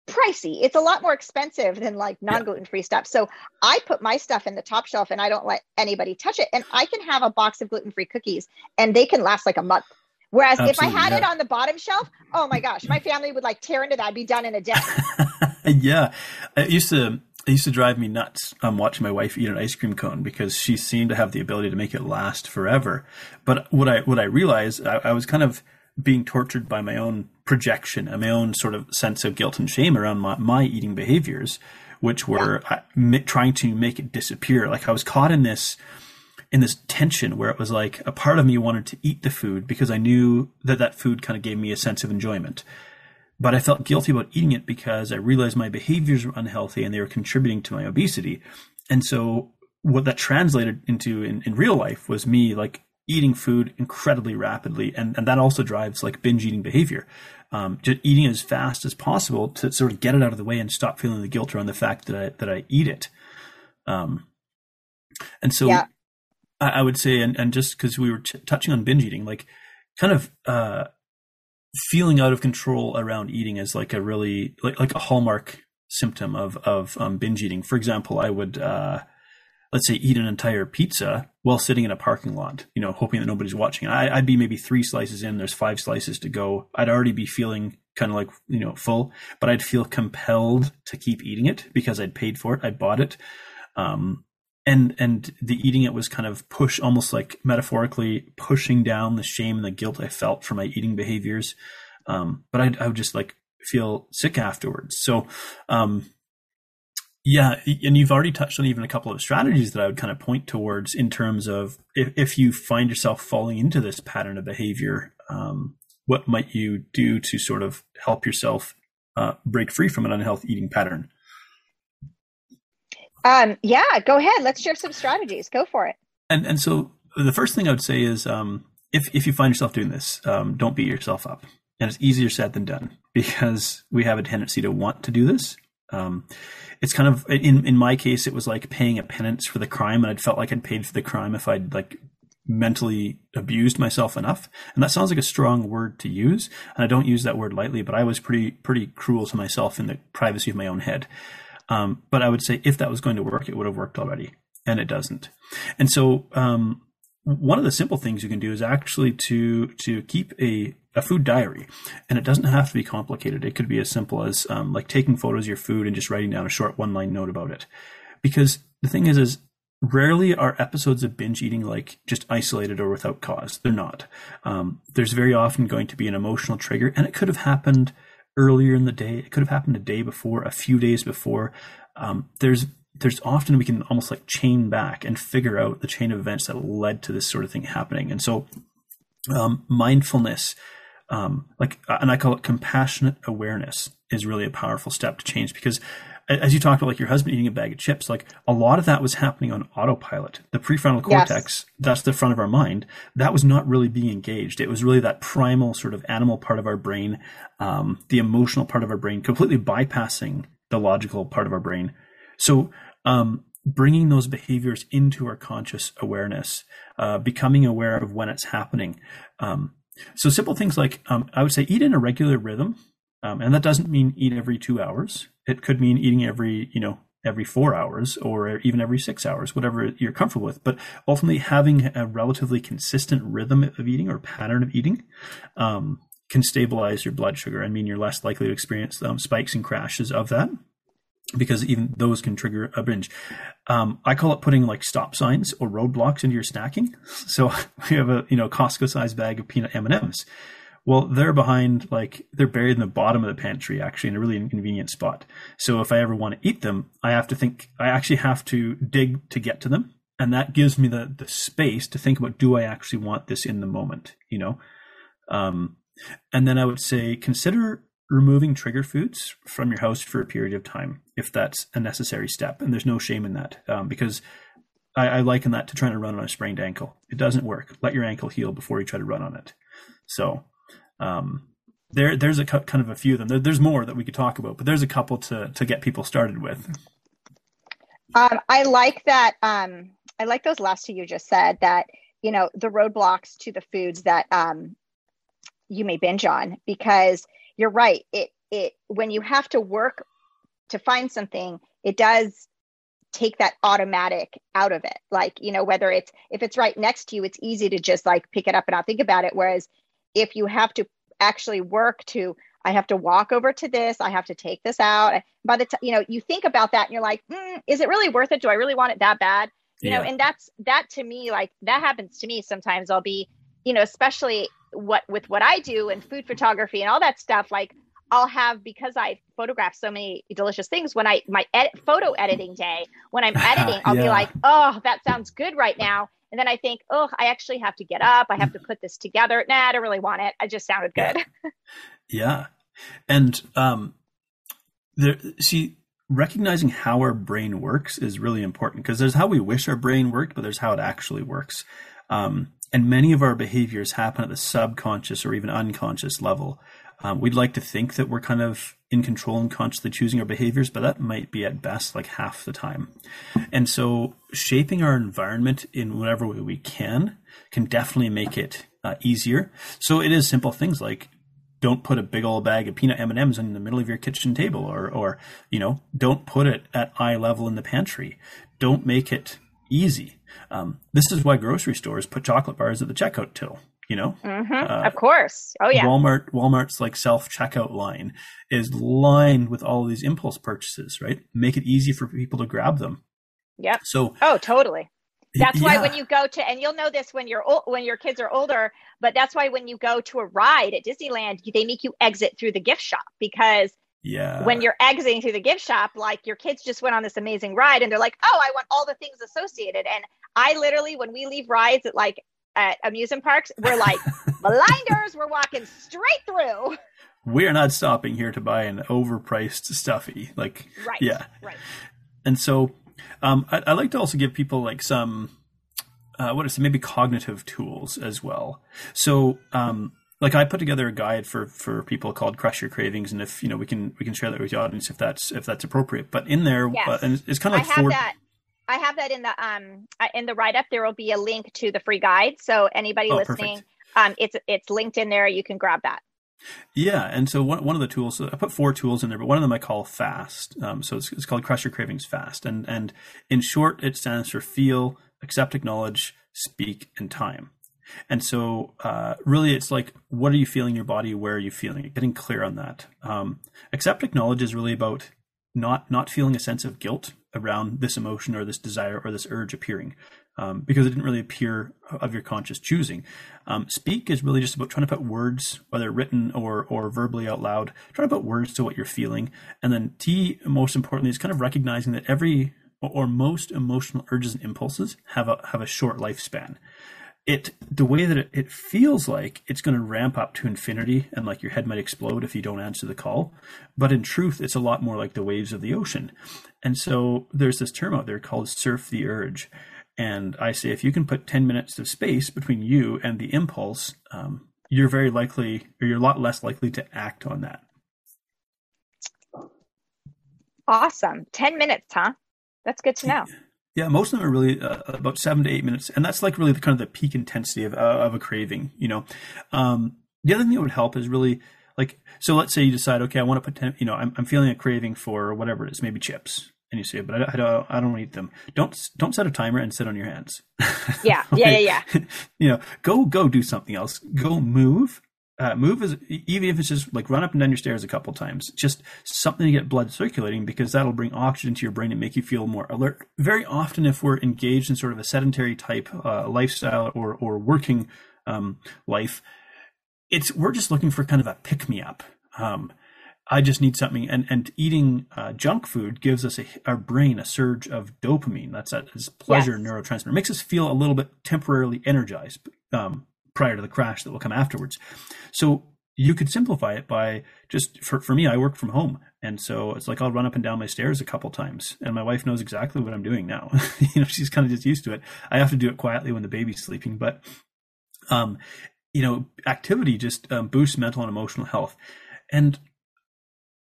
pricey. It's a lot more expensive than like non gluten free stuff. So I put my stuff in the top shelf and I don't let anybody touch it. And I can have a box of gluten free cookies and they can last like a month. Whereas Absolutely, if I had yeah. it on the bottom shelf, oh my gosh, my family would like tear into that, I'd be done in a day. yeah. It used to it used to drive me nuts um, watching my wife eat an ice cream cone because she seemed to have the ability to make it last forever. But what I what I realized, I, I was kind of being tortured by my own projection and my own sort of sense of guilt and shame around my, my eating behaviors, which were yeah. uh, trying to make it disappear. Like I was caught in this in this tension where it was like a part of me wanted to eat the food because I knew that that food kind of gave me a sense of enjoyment. But I felt guilty about eating it because I realized my behaviors were unhealthy and they were contributing to my obesity. And so what that translated into in, in real life was me like eating food incredibly rapidly, and, and that also drives like binge eating behavior. Um, just eating as fast as possible to sort of get it out of the way and stop feeling the guilt around the fact that I that I eat it. Um, and so yeah. I, I, would say, and, and just because we were t- touching on binge eating, like kind of uh, feeling out of control around eating is like a really like like a hallmark symptom of of um, binge eating. For example, I would uh, let's say eat an entire pizza while sitting in a parking lot, you know, hoping that nobody's watching. I, would be maybe three slices in. There's five slices to go. I'd already be feeling kind of like you know full, but I'd feel compelled to keep eating it because I'd paid for it. I bought it. Um, and and the eating it was kind of push almost like metaphorically pushing down the shame and the guilt I felt for my eating behaviors. Um, but I'd, I would just like feel sick afterwards. So um, yeah, and you've already touched on even a couple of strategies that I would kind of point towards in terms of if, if you find yourself falling into this pattern of behavior, um, what might you do to sort of help yourself uh, break free from an unhealthy eating pattern? Um, yeah, go ahead. Let's share some strategies. Go for it. And and so the first thing I would say is um, if if you find yourself doing this, um, don't beat yourself up. And it's easier said than done because we have a tendency to want to do this. Um, it's kind of in in my case, it was like paying a penance for the crime, and I'd felt like I'd paid for the crime if I'd like mentally abused myself enough. And that sounds like a strong word to use, and I don't use that word lightly. But I was pretty pretty cruel to myself in the privacy of my own head. Um, but I would say if that was going to work, it would have worked already, and it doesn't. And so um, one of the simple things you can do is actually to to keep a a food diary, and it doesn't have to be complicated. It could be as simple as um, like taking photos of your food and just writing down a short one line note about it. Because the thing is, is rarely are episodes of binge eating like just isolated or without cause. They're not. Um, there's very often going to be an emotional trigger, and it could have happened earlier in the day. It could have happened a day before, a few days before. Um, there's there's often we can almost like chain back and figure out the chain of events that led to this sort of thing happening. And so, um, mindfulness um, like, uh, and I call it compassionate awareness is really a powerful step to change because as you talked about like your husband eating a bag of chips like a lot of that was happening on autopilot. The prefrontal cortex yes. that's the front of our mind that was not really being engaged. It was really that primal sort of animal part of our brain um, the emotional part of our brain completely bypassing the logical part of our brain. So um, bringing those behaviors into our conscious awareness uh, becoming aware of when it's happening um, so simple things like um, i would say eat in a regular rhythm um, and that doesn't mean eat every two hours. It could mean eating every, you know, every four hours or even every six hours, whatever you're comfortable with. But ultimately, having a relatively consistent rhythm of eating or pattern of eating um, can stabilize your blood sugar and mean you're less likely to experience um, spikes and crashes of that because even those can trigger a binge. Um, I call it putting like stop signs or roadblocks into your snacking. So we have a you know Costco sized bag of peanut M and M's. Well, they're behind, like, they're buried in the bottom of the pantry, actually, in a really inconvenient spot. So if I ever want to eat them, I have to think, I actually have to dig to get to them. And that gives me the, the space to think about, do I actually want this in the moment, you know? Um, and then I would say, consider removing trigger foods from your house for a period of time, if that's a necessary step. And there's no shame in that, um, because I, I liken that to trying to run on a sprained ankle. It doesn't work. Let your ankle heal before you try to run on it. So, um, there, there's a kind of a few of them. There, there's more that we could talk about, but there's a couple to to get people started with. Um, I like that. Um, I like those last two you just said. That you know the roadblocks to the foods that um, you may binge on, because you're right. It it when you have to work to find something, it does take that automatic out of it. Like you know whether it's if it's right next to you, it's easy to just like pick it up and not think about it. Whereas if you have to actually work to I have to walk over to this. I have to take this out. By the time you know, you think about that, and you're like, mm, "Is it really worth it? Do I really want it that bad?" You yeah. know, and that's that to me. Like that happens to me sometimes. I'll be, you know, especially what with what I do and food photography and all that stuff. Like I'll have because I photograph so many delicious things. When I my edit, photo editing day, when I'm editing, I'll yeah. be like, "Oh, that sounds good right now." And then I think, oh, I actually have to get up. I have to put this together. Nah, I don't really want it. I just sounded good. Yeah. yeah. And um, there, see, recognizing how our brain works is really important because there's how we wish our brain worked, but there's how it actually works. Um, and many of our behaviors happen at the subconscious or even unconscious level. Um, we'd like to think that we're kind of in control and consciously choosing our behaviors, but that might be at best like half the time. And so, shaping our environment in whatever way we can can definitely make it uh, easier. So it is simple things like don't put a big old bag of peanut M&Ms in the middle of your kitchen table or or you know, don't put it at eye level in the pantry. Don't make it easy. Um, this is why grocery stores put chocolate bars at the checkout till you know? Mm-hmm. uh, of course. Oh yeah. Walmart walmart's like self checkout line is lined with all of these impulse purchases right? Make it easy for people to grab them. Yep. So oh totally. that's yeah. why when you go to and you'll know this when you're old, when your kids are older but that's why when you go to a ride at disneyland they make you exit through the gift shop because yeah when you're exiting through the gift shop like your kids just went on this amazing ride and they're like oh i want all the things associated and i literally when we leave rides at like at amusement parks, we're like blinders. We're walking straight through. We're not stopping here to buy an overpriced stuffy. Like, right, yeah, right. And so, um, I, I, like to also give people like some, uh, what is it, maybe cognitive tools as well. So, um, like I put together a guide for for people called Crush Your Cravings, and if you know we can we can share that with the audience if that's if that's appropriate. But in there, yes. uh, and it's kind of like I have four, that. I have that in the um uh, in the write up. There will be a link to the free guide, so anybody oh, listening, um, it's it's linked in there. You can grab that. Yeah, and so one one of the tools I put four tools in there, but one of them I call Fast. Um, so it's, it's called Crush Your Cravings Fast, and and in short, it stands for Feel, Accept, Acknowledge, Speak, and Time. And so, uh, really, it's like, what are you feeling in your body? Where are you feeling it? Getting clear on that. Um, accept, acknowledge is really about not not feeling a sense of guilt around this emotion or this desire or this urge appearing um, because it didn't really appear of your conscious choosing. Um, speak is really just about trying to put words, whether written or or verbally out loud, trying to put words to what you're feeling. And then T, most importantly, is kind of recognizing that every or most emotional urges and impulses have a have a short lifespan. It the way that it, it feels like it's going to ramp up to infinity and like your head might explode if you don't answer the call. But in truth it's a lot more like the waves of the ocean. And so there's this term out there called surf the urge. And i say if you can put 10 minutes of space between you and the impulse um, you're very likely or you're a lot less likely to act on that. Awesome. 10 minutes huh? That's good to know. yeah, most of them are really uh, about seven to eight minutes, and that's like really the kind of the peak intensity of uh, of a craving. You know, um, the other thing that would help is really like so. Let's say you decide, okay, I want to put ten, you know, I'm, I'm feeling a craving for whatever it is, maybe chips, and you say, but I, I don't, I don't eat them. Don't don't set a timer and sit on your hands. Yeah, yeah, yeah, yeah. you know, go go do something else. Go move uh, move is even if it's just like run up and down your stairs a couple times, just something to get blood circulating because that'll bring oxygen to your brain and make you feel more alert. Very often, if we're engaged in sort of a sedentary type uh, lifestyle or or working um, life, it's we're just looking for kind of a pick me up. Um, I just need something, and and eating uh, junk food gives us a, our brain a surge of dopamine. That's a pleasure yes. neurotransmitter. It makes us feel a little bit temporarily energized. Um, prior to the crash that will come afterwards. So you could simplify it by just for, for me, I work from home. And so it's like I'll run up and down my stairs a couple times and my wife knows exactly what I'm doing now. you know, she's kind of just used to it. I have to do it quietly when the baby's sleeping, but um, you know, activity just um, boosts mental and emotional health. And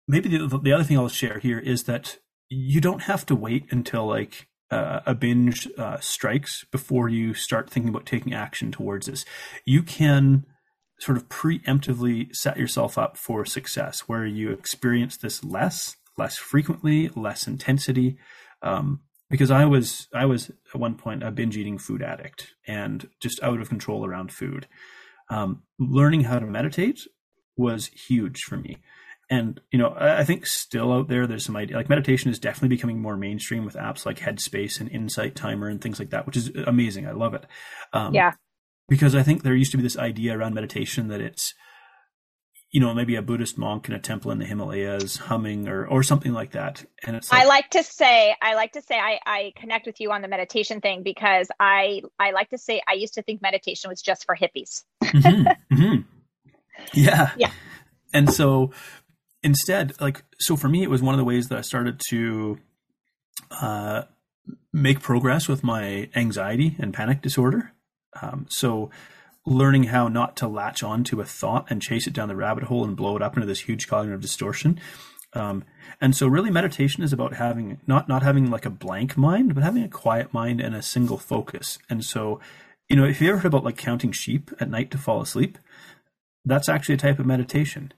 maybe the, the other thing I'll share here is that you don't have to wait until like uh, a binge uh, strikes before you start thinking about taking action towards this. You can sort of preemptively set yourself up for success where you experience this less, less frequently, less intensity. Um, because I was I was at one point a binge eating food addict and just out of control around food. Um, learning how to meditate was huge for me and you know i think still out there there's some idea like meditation is definitely becoming more mainstream with apps like headspace and insight timer and things like that which is amazing. I love it. Um, yeah. because i think there used to be this idea around meditation that it's you know maybe a buddhist monk in a temple in the himalayas humming or or something like that. And it's like, i like to say i like to say I, I connect with you on the meditation thing because i i like to say i used to think meditation was just for hippies. Mm-hmm, mm-hmm. yeah. Yeah. And so instead, like, so for me, it was one of the ways that I started to uh, make progress with my anxiety and panic disorder. Um, so, learning how not to latch on to a thought and chase it down the rabbit hole and blow it up into this huge cognitive distortion. Um, and so, really, meditation is about having not not having like a blank mind, but having a quiet mind and a single focus. And so, you know, if you ever heard about like counting sheep at night to fall asleep, that's actually a type of meditation.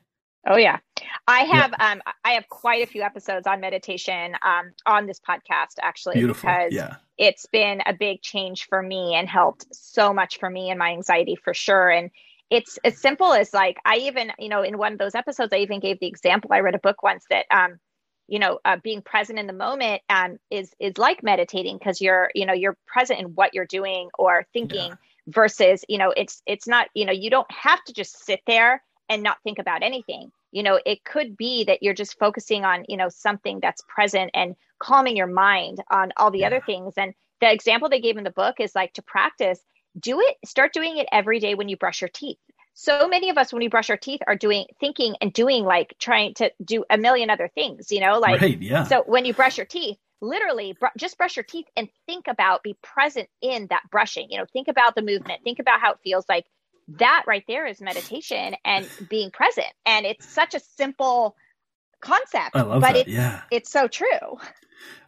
Oh yeah. I have yeah. um I have quite a few episodes on meditation um on this podcast actually Beautiful. because yeah. it's been a big change for me and helped so much for me and my anxiety for sure and it's as simple as like I even you know in one of those episodes I even gave the example I read a book once that um you know uh, being present in the moment um is is like meditating because you're you know you're present in what you're doing or thinking yeah. versus you know it's it's not you know you don't have to just sit there and not think about anything you know it could be that you're just focusing on you know something that's present and calming your mind on all the yeah. other things and the example they gave in the book is like to practice do it start doing it every day when you brush your teeth so many of us when we brush our teeth are doing thinking and doing like trying to do a million other things you know like right, yeah. so when you brush your teeth literally br- just brush your teeth and think about be present in that brushing you know think about the movement think about how it feels like that right there is meditation and being present. And it's such a simple concept, I love but that. It's, yeah. it's so true.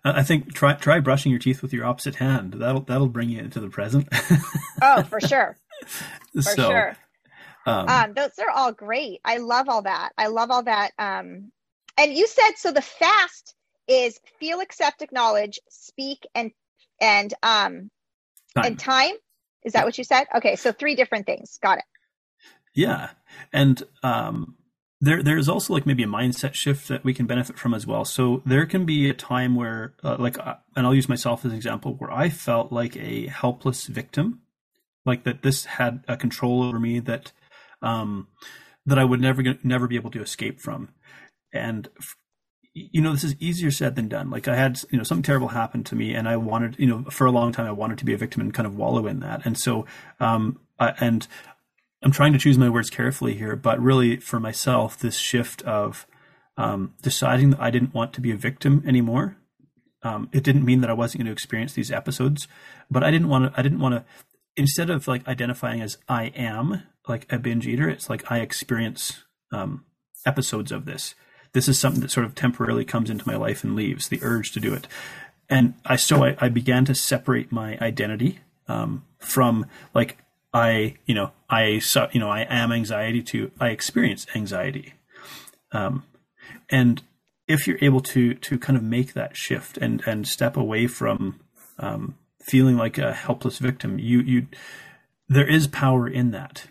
I think try try brushing your teeth with your opposite hand. That'll that'll bring you into the present. oh, for sure. For so, sure. Um, um, those are all great. I love all that. I love all that. Um, and you said so. The fast is feel, accept, acknowledge, speak, and and um time. and time. Is that what you said? Okay, so three different things. Got it. Yeah, and um, there there's also like maybe a mindset shift that we can benefit from as well. So there can be a time where, uh, like, uh, and I'll use myself as an example, where I felt like a helpless victim, like that this had a control over me that um, that I would never never be able to escape from, and you know, this is easier said than done. Like I had, you know, something terrible happened to me, and I wanted, you know, for a long time, I wanted to be a victim and kind of wallow in that. And so, um, I, and I'm trying to choose my words carefully here, but really for myself, this shift of um, deciding that I didn't want to be a victim anymore. Um, it didn't mean that I wasn't going to experience these episodes, but I didn't want to. I didn't want to. Instead of like identifying as I am like a binge eater, it's like I experience um, episodes of this this is something that sort of temporarily comes into my life and leaves the urge to do it. And I so I, I began to separate my identity um, from like I you know I you know I am anxiety to I experience anxiety, um, and if you're able to to kind of make that shift and and step away from um, feeling like a helpless victim, you you there is power in that.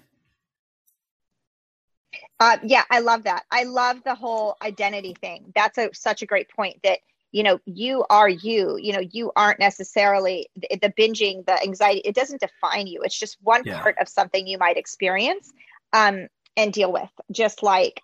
Uh, yeah, I love that. I love the whole identity thing. That's a, such a great point that, you know, you are you, you know, you aren't necessarily the, the binging, the anxiety, it doesn't define you. It's just one yeah. part of something you might experience um, and deal with. Just like,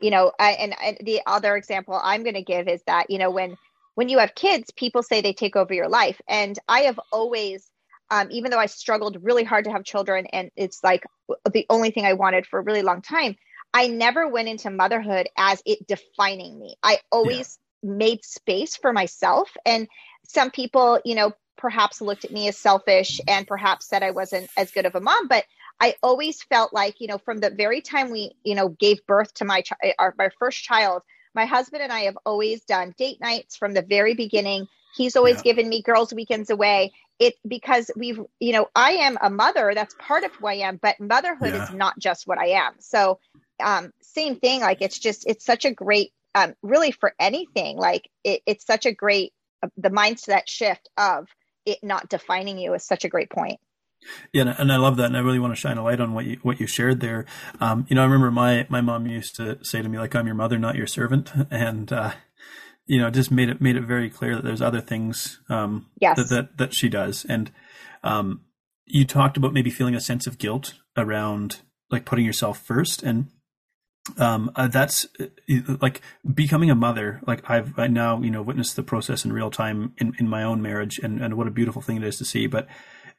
you know, I, and, and the other example I'm going to give is that, you know, when, when you have kids, people say they take over your life. And I have always, um, even though I struggled really hard to have children and it's like the only thing I wanted for a really long time, I never went into motherhood as it defining me. I always yeah. made space for myself. And some people, you know, perhaps looked at me as selfish and perhaps said I wasn't as good of a mom, but I always felt like, you know, from the very time we, you know, gave birth to my child, our, my first child, my husband and I have always done date nights from the very beginning. He's always yeah. given me girls' weekends away. It because we've, you know, I am a mother. That's part of who I am, but motherhood yeah. is not just what I am. So um, same thing. Like it's just it's such a great, um, really for anything. Like it, it's such a great uh, the mindset shift of it not defining you is such a great point. Yeah, and I love that, and I really want to shine a light on what you what you shared there. Um, you know, I remember my my mom used to say to me like, "I'm your mother, not your servant," and uh, you know, just made it made it very clear that there's other things um, yes. that, that that she does. And um, you talked about maybe feeling a sense of guilt around like putting yourself first, and um, uh, that's uh, like becoming a mother. Like I've I now you know witnessed the process in real time in, in my own marriage, and, and what a beautiful thing it is to see. But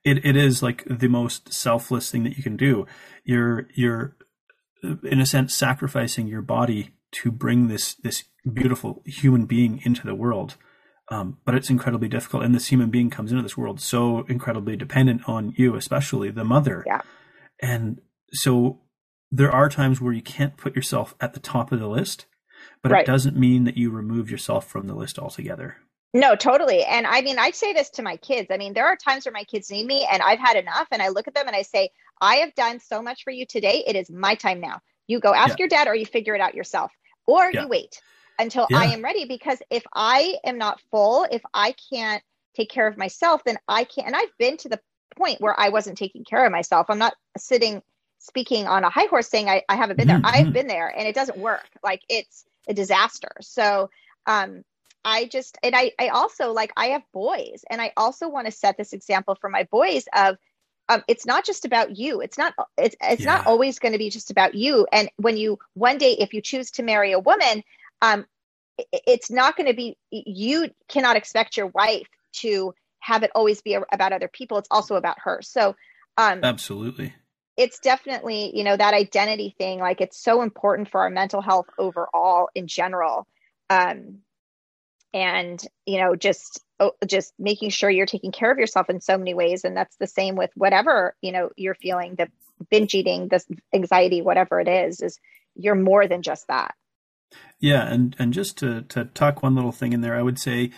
it, it is like the most selfless thing that you can do. You're you're uh, in a sense sacrificing your body to bring this this beautiful human being into the world. Um, but it's incredibly difficult, and this human being comes into this world so incredibly dependent on you, especially the mother. Yeah. And so there are times where you can't put yourself at the top of the list, but right. it doesn't mean that you remove yourself from the list altogether. No, totally. And I mean, I say this to my kids. I mean, there are times where my kids need me and I've had enough. And I look at them and I say, I have done so much for you today. It is my time now. You go ask yeah. your dad or you figure it out yourself or yeah. you wait until yeah. I am ready. Because if I am not full, if I can't take care of myself, then I can't. And I've been to the point where I wasn't taking care of myself. I'm not sitting speaking on a high horse saying I, I haven't been there. Mm-hmm. I've been there and it doesn't work. Like it's a disaster. So um I just and I I also like I have boys and I also want to set this example for my boys of um, it's not just about you. It's not. It's it's yeah. not always going to be just about you. And when you one day, if you choose to marry a woman, um, it, it's not going to be. You cannot expect your wife to have it always be about other people. It's also about her. So, um, absolutely, it's definitely you know that identity thing like it's so important for our mental health overall in general. Um and you know just oh, just making sure you're taking care of yourself in so many ways. And that's the same with whatever you know you're feeling the binge eating this anxiety whatever it is is you're more than just that. Yeah. And and just to to tuck one little thing in there i would say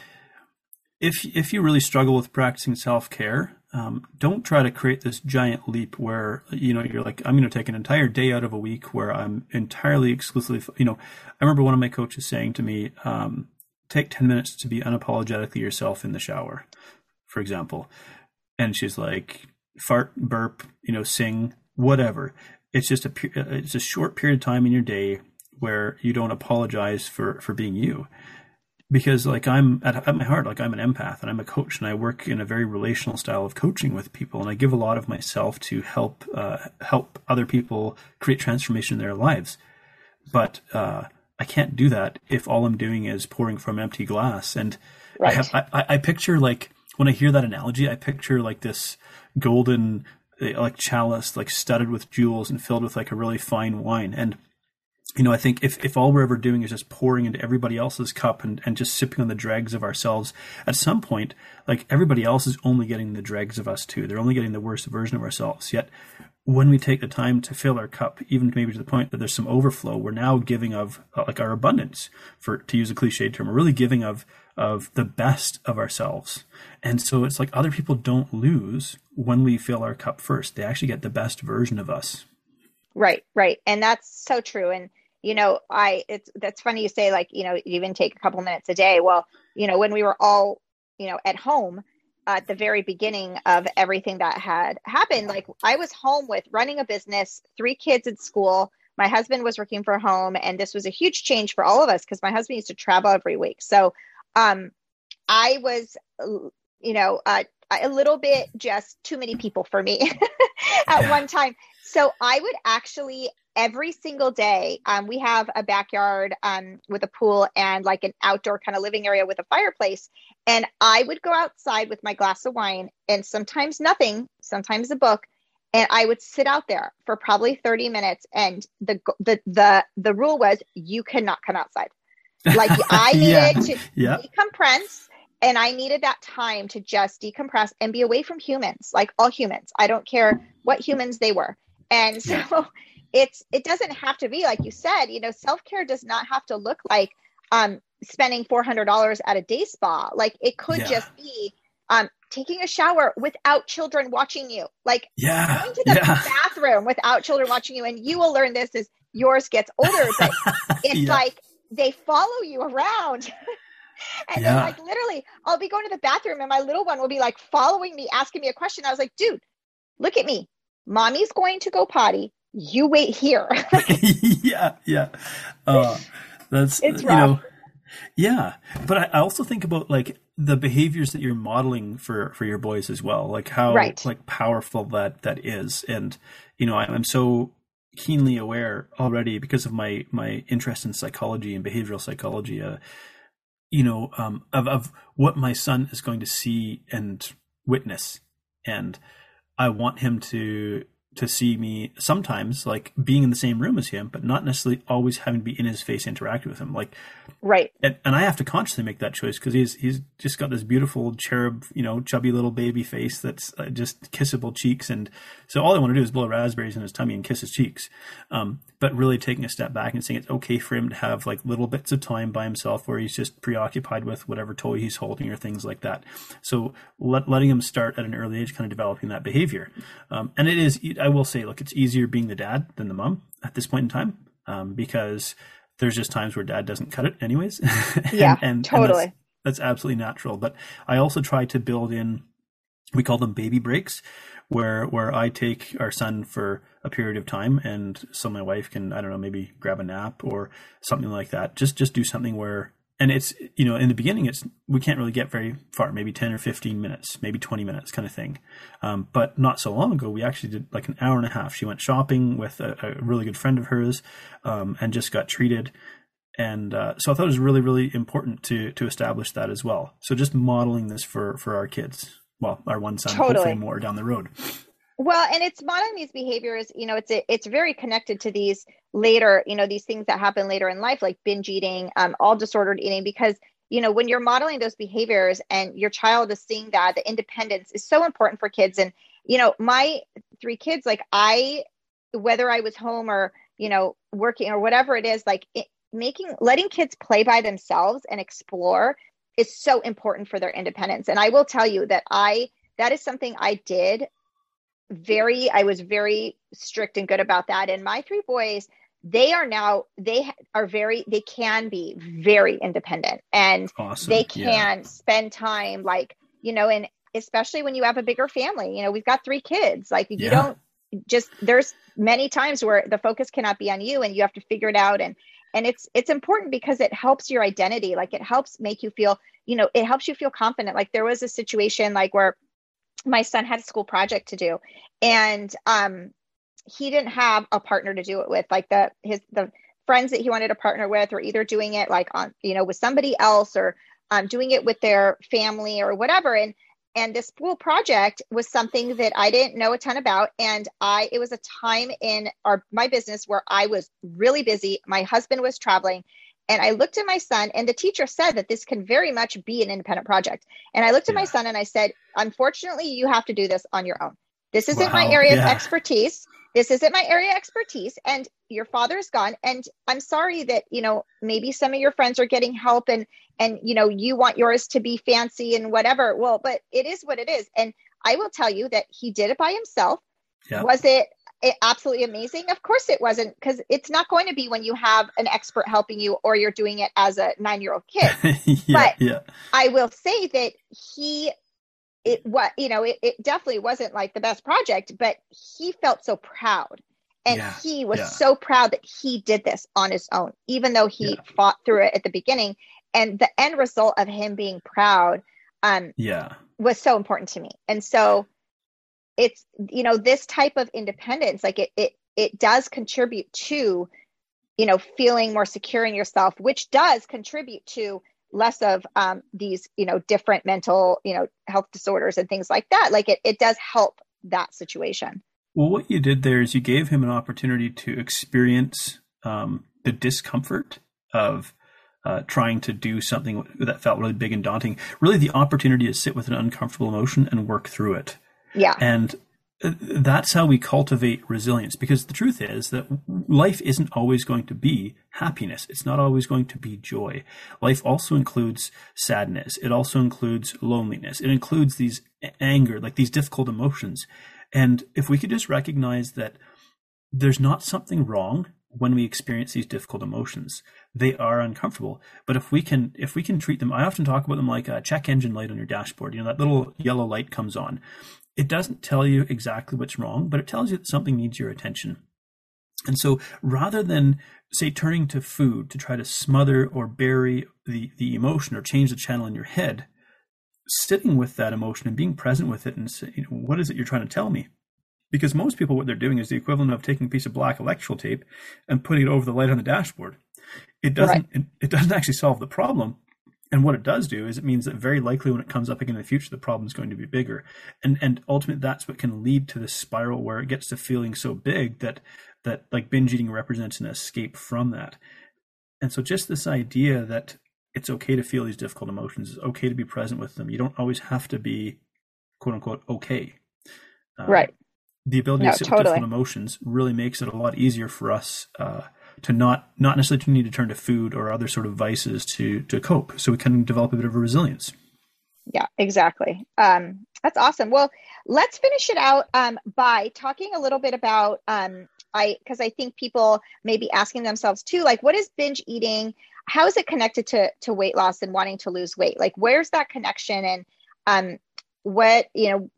if if you really struggle with practicing self-care um, don't try to create this giant leap where you know you're like i'm going to take an entire day out of a week where i'm entirely exclusively you know i remember one of my coaches saying to me um, take 10 minutes to be unapologetically yourself in the shower for example. And she's like fart burp you know sing whatever. It's just a it's a short period of time in your day where you don't apologize for for being you because like I'm at, at my heart, like I'm an empath and I'm a coach and I work in a very relational style of coaching with people and I give a lot of myself to help uh, help other people create transformation in their lives. But uh, I can't do that if all I'm doing is pouring from empty glass. And right. I, have, I, I picture like when I hear that analogy, I picture like this golden uh, like chalice, like studded with jewels and filled with like a really fine wine. And you know, I think if, if all we're ever doing is just pouring into everybody else's cup and, and just sipping on the dregs of ourselves, at some point, like everybody else is only getting the dregs of us too. They're only getting the worst version of ourselves. Yet when we take the time to fill our cup, even maybe to the point that there's some overflow, we're now giving of uh, like our abundance, for to use a cliche term. We're really giving of of the best of ourselves, and so it's like other people don't lose when we fill our cup first. They actually get the best version of us. Right, right, and that's so true. And you know, I it's that's funny you say like you know even take a couple minutes a day. Well, you know, when we were all you know at home at the very beginning of everything that had happened. Like I was home with running a business, three kids at school. My husband was working from home, and this was a huge change for all of us because my husband used to travel every week. So um, I was, you know, uh, a little bit just too many people for me at one time. So I would actually every single day. Um, we have a backyard um, with a pool and like an outdoor kind of living area with a fireplace. And I would go outside with my glass of wine and sometimes nothing, sometimes a book. And I would sit out there for probably 30 minutes. And the, the, the, the rule was you cannot come outside. Like I needed yeah. to yeah. decompress and I needed that time to just decompress and be away from humans, like all humans. I don't care what humans they were. And so it's it doesn't have to be like you said you know self-care does not have to look like um spending $400 at a day spa. Like it could yeah. just be um taking a shower without children watching you. Like yeah. going to the yeah. bathroom without children watching you and you will learn this as yours gets older but it's yeah. like they follow you around and then like literally i'll be going to the bathroom and my little one will be like following me asking me a question. I was like dude look at me. Mommy's going to go potty you wait here. yeah, yeah. Uh, that's it's rough. you know, yeah. But I, I, also think about like the behaviors that you're modeling for for your boys as well, like how right. like powerful that that is, and you know, I, I'm so keenly aware already because of my my interest in psychology and behavioral psychology. Uh, you know, um, of of what my son is going to see and witness, and I want him to to see me sometimes like being in the same room as him, but not necessarily always having to be in his face, interacting with him. Like, right. And, and I have to consciously make that choice because he's he's just got this beautiful cherub, you know, chubby little baby face that's uh, just kissable cheeks, and so all I want to do is blow raspberries in his tummy and kiss his cheeks. Um, but really taking a step back and saying it's okay for him to have like little bits of time by himself where he's just preoccupied with whatever toy he's holding or things like that. So let, letting him start at an early age, kind of developing that behavior. Um, and it is, I will say, look, it's easier being the dad than the mom at this point in time um, because there's just times where dad doesn't cut it anyways. and, yeah, and, totally. And that's, that's absolutely natural. But I also try to build in, we call them baby breaks, where where I take our son for a period of time, and so my wife can I don't know maybe grab a nap or something like that. Just just do something where and it's you know in the beginning it's we can't really get very far maybe 10 or 15 minutes maybe 20 minutes kind of thing. Um, but not so long ago we actually did like an hour and a half. She went shopping with a, a really good friend of hers um, and just got treated. And uh, so i thought it was really really important to to establish that as well. So just modeling this for for our kids. Well, our one son, totally. hopefully more down the road. Well, and it's modeling these behaviors, you know, it's it's very connected to these later, you know, these things that happen later in life, like binge eating, um, all disordered eating, because you know when you're modeling those behaviors and your child is seeing that, the independence is so important for kids. And you know, my three kids, like I, whether I was home or you know working or whatever it is, like it, making letting kids play by themselves and explore is so important for their independence. And I will tell you that I that is something I did very I was very strict and good about that. And my three boys, they are now they are very they can be very independent and awesome. they can yeah. spend time like, you know, and especially when you have a bigger family. You know, we've got three kids. Like you yeah. don't just there's many times where the focus cannot be on you and you have to figure it out and and it's it's important because it helps your identity like it helps make you feel you know it helps you feel confident like there was a situation like where my son had a school project to do. And um he didn't have a partner to do it with like the his the friends that he wanted to partner with or either doing it like on you know with somebody else or um, doing it with their family or whatever. And and this school project was something that i didn't know a ton about. And i it was a time in our my business where i was really busy. My husband was traveling and i looked at my son and the teacher said that this can very much be an independent project and i looked at yeah. my son and i said unfortunately you have to do this on your own this isn't wow. my area yeah. of expertise this isn't my area of expertise and your father's gone and i'm sorry that you know maybe some of your friends are getting help and and you know you want yours to be fancy and whatever well but it is what it is and i will tell you that he did it by himself yeah. was it, it absolutely amazing. Of course it wasn't because it's not going to be when you have an expert helping you or you're doing it as a nine year old kid. Yeah, but yeah. i will say that he it what you know it, it definitely wasn't like the best project but he felt so proud. And yeah, he was so proud that he did this on his own even though he fought through it at the beginning. And the end result of him being proud um yeah. was so important to me. And so it's you know this type of independence like it it it does contribute to you know feeling more secure in yourself which does contribute to less of um, these you know different mental you know health disorders and things like that. Like it, it does help that situation. Well what you did there is you gave him an opportunity to experience um, the discomfort of uh, trying to do something that felt really big and daunting. Really the opportunity to sit with an uncomfortable emotion and work through it yeah. And uh, that's how we cultivate resilience because the truth is that life isn't always going to be happiness. It's not always going to be joy. Life also includes sadness. It also includes loneliness. It includes these anger like these difficult emotions. And if we could just recognize that there's not something wrong when we experience these difficult emotions they are uncomfortable. But if we can if we can treat them i often talk about them like a check engine light on your dashboard. You know that little yellow light comes on it doesn't tell you exactly what's wrong, but it tells you that something needs your attention. And so rather than, say, turning to food to try to smother or bury the, the emotion or change the channel in your head, sitting with that emotion and being present with it and say, you know, what is it you're trying to tell me? Because most people, what they're doing is the equivalent of taking a piece of black electrical tape and putting it over the light on the dashboard. It doesn't. Right. It, it doesn't actually solve the problem. And what it does do is it means that very likely when it comes up again in the future, the problem is going to be bigger. And and ultimately that's what can lead to this spiral where it gets to feeling so big that that like binge eating represents an escape from that. And so just this idea that it's okay to feel these difficult emotions, it's okay to be present with them. You don't always have to be quote unquote okay. Um, right. The ability no, to sit totally. with difficult emotions really makes it a lot easier for us uh, to not not necessarily to need to turn to food or other sort of vices to to cope. So we can develop a bit of a resilience. Yeah exactly. Um, that's awesome. Well let's finish it out um, by talking a little bit about um, i because i think people may be asking themselves too like what is binge eating? How is it connected to to weight loss and wanting to lose weight? Like where's that connection? And um what you know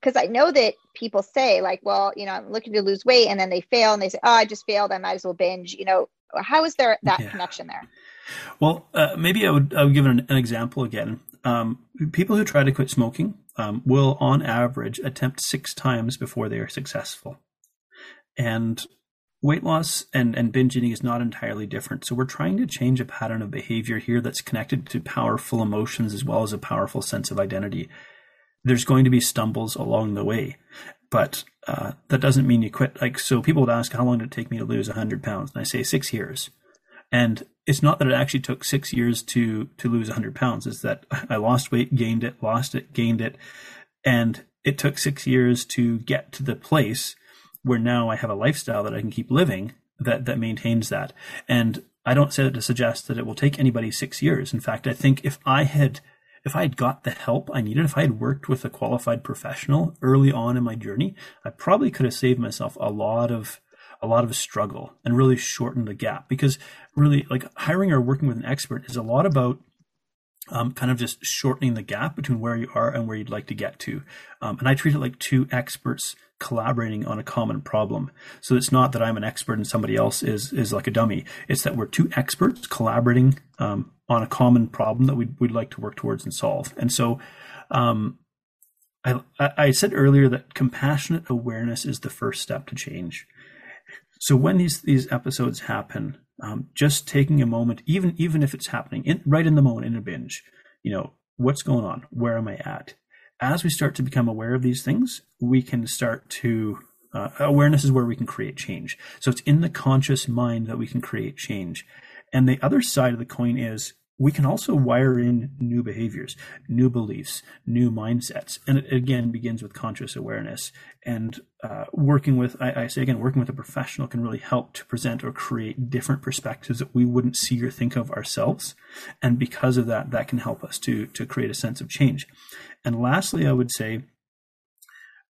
because I know that people say like, well, you know, I'm looking to lose weight, and then they fail, and they say, oh, I just failed, I might as well binge. You know, how is there that yeah. connection there? Well, uh, maybe I would I would give an, an example again. Um, people who try to quit smoking um, will, on average, attempt six times before they are successful, and weight loss and, and binge eating is not entirely different. So we're trying to change a pattern of behavior here that's connected to powerful emotions as well as a powerful sense of identity there's going to be stumbles along the way, but uh, that doesn't mean you quit. Like, so people would ask, how long did it take me to lose 100 pounds? And I say six years. And it's not that it actually took six years to to lose 100 pounds. It's that I lost weight, gained it, lost it, gained it, and it took six years to get to the place where now I have a lifestyle that I can keep living that that maintains that. And I don't say that to suggest that it will take anybody six years. In fact, I think if I had if I had got the help I needed, if I had worked with a qualified professional early on in my journey, I probably could have saved myself a lot of a lot of struggle and really shortened the gap because really like hiring or working with an expert is a lot about um, kind of just shortening the gap between where you are and where you'd like to get to. Um, and I treat it like two experts collaborating on a common problem. So it's not that I'm an expert and somebody else is is like a dummy. It's that we're two experts collaborating um, on a common problem that we'd, we'd like to work towards and solve. And so, um, I, I said earlier that compassionate awareness is the first step to change. So when these these episodes happen, um, just taking a moment, even even if it's happening in, right in the moment in a binge, you know, what's going on? Where am I at? As we start to become aware of these things, we can start to uh, awareness is where we can create change. So it's in the conscious mind that we can create change. And the other side of the coin is we can also wire in new behaviors, new beliefs, new mindsets. And it again begins with conscious awareness. And uh, working with, I, I, say again, working with a professional can really help to present or create different perspectives that we wouldn't see or think of ourselves. And because of that, that can help us to, to create a sense of change. And lastly, I would say,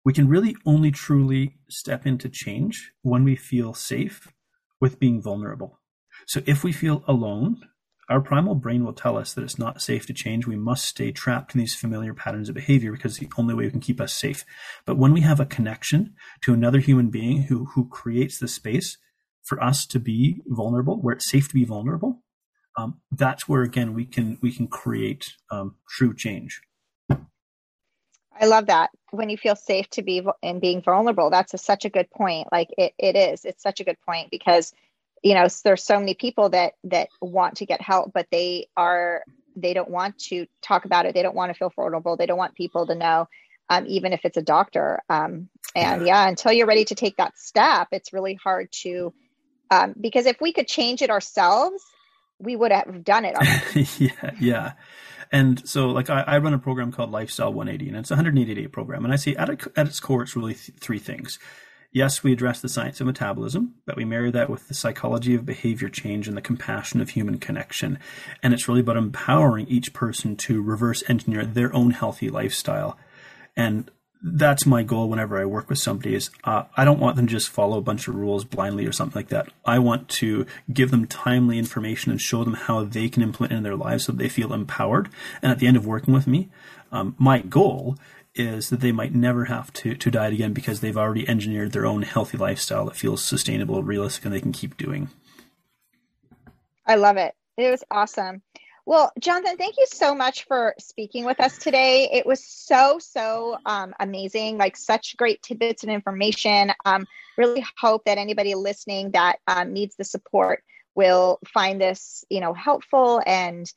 we can really only truly step into change when we feel safe with being vulnerable. So if we feel alone, our primal brain will tell us that it's not safe to change. We must stay trapped in these familiar patterns of behavior because the only way we can keep us safe. But when we have a connection to another human being who, who creates the space for us to be vulnerable, where it's safe to be vulnerable, um, that's where again we can we can create um, true change. I love that when you feel safe to be and being vulnerable. That's a, such a good point. Like it, it is. It's such a good point because you know there's so many people that that want to get help but they are they don't want to talk about it. They don't want to feel vulnerable. They don't want people to know um, even if it's a doctor. Um, and yeah. yeah. until you're ready to take that step it's really hard to um, because if we could change it ourselves we would have done it yeah yeah. And so like I, I, run a program called lifestyle 180 and it's a 180 day program. And i see at, a, at its core it's really th- three things Yes, we address the science of metabolism, but we marry that with the psychology of behavior change and the compassion of human connection. And it's really about empowering each person to reverse engineer their own healthy lifestyle. And that's my goal whenever I work with somebody is uh, I don't want them to just follow a bunch of rules blindly or something like that. I want to give them timely information and show them how they can implement it in their lives so they feel empowered. And at the end of working with me, um, my goal is that they might never have to, to diet again because they've already engineered their own healthy lifestyle that feels sustainable, realistic, and they can keep doing. I love it. It was awesome. Well, Jonathan, thank you so much for speaking with us today. It was so, so um, amazing, like such great tidbits and information. Um, really hope that anybody listening that um, needs the support will find this, you know, helpful and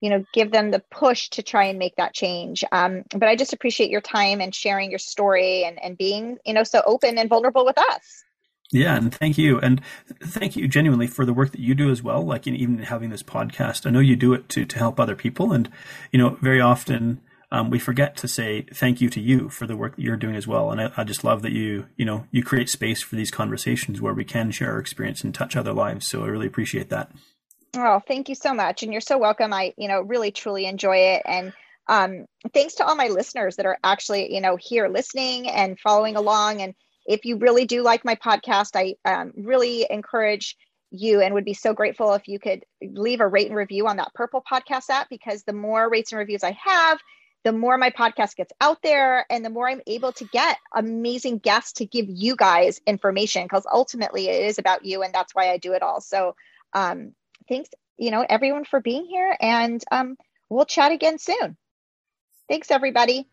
you know give them the push to try and make that change um, but i just appreciate your time and sharing your story and, and being you know so open and vulnerable with us yeah, and thank you, and thank you genuinely for the work that you do as well. Like in, even having this podcast, I know you do it to to help other people, and you know very often um, we forget to say thank you to you for the work that you're doing as well. And I, I, just love that you you know you create space for these conversations where we can share our experience and touch other lives. So I really appreciate that. Oh, thank you so much. And you're so welcome. I, you know, really truly enjoy it. And um, thanks to all my listeners that are actually, you know, here listening and following along. And if you really do like my podcast, I um, really encourage you and would be so grateful if you could leave a rate and review on that Purple Podcast app because the more rates and reviews I have, the more my podcast gets out there and the more I'm able to get amazing guests to give you guys information because ultimately it is about you and that's why I do it all. So um, thanks, you know, everyone for being here. And um, we'll chat again soon. Thanks, everybody.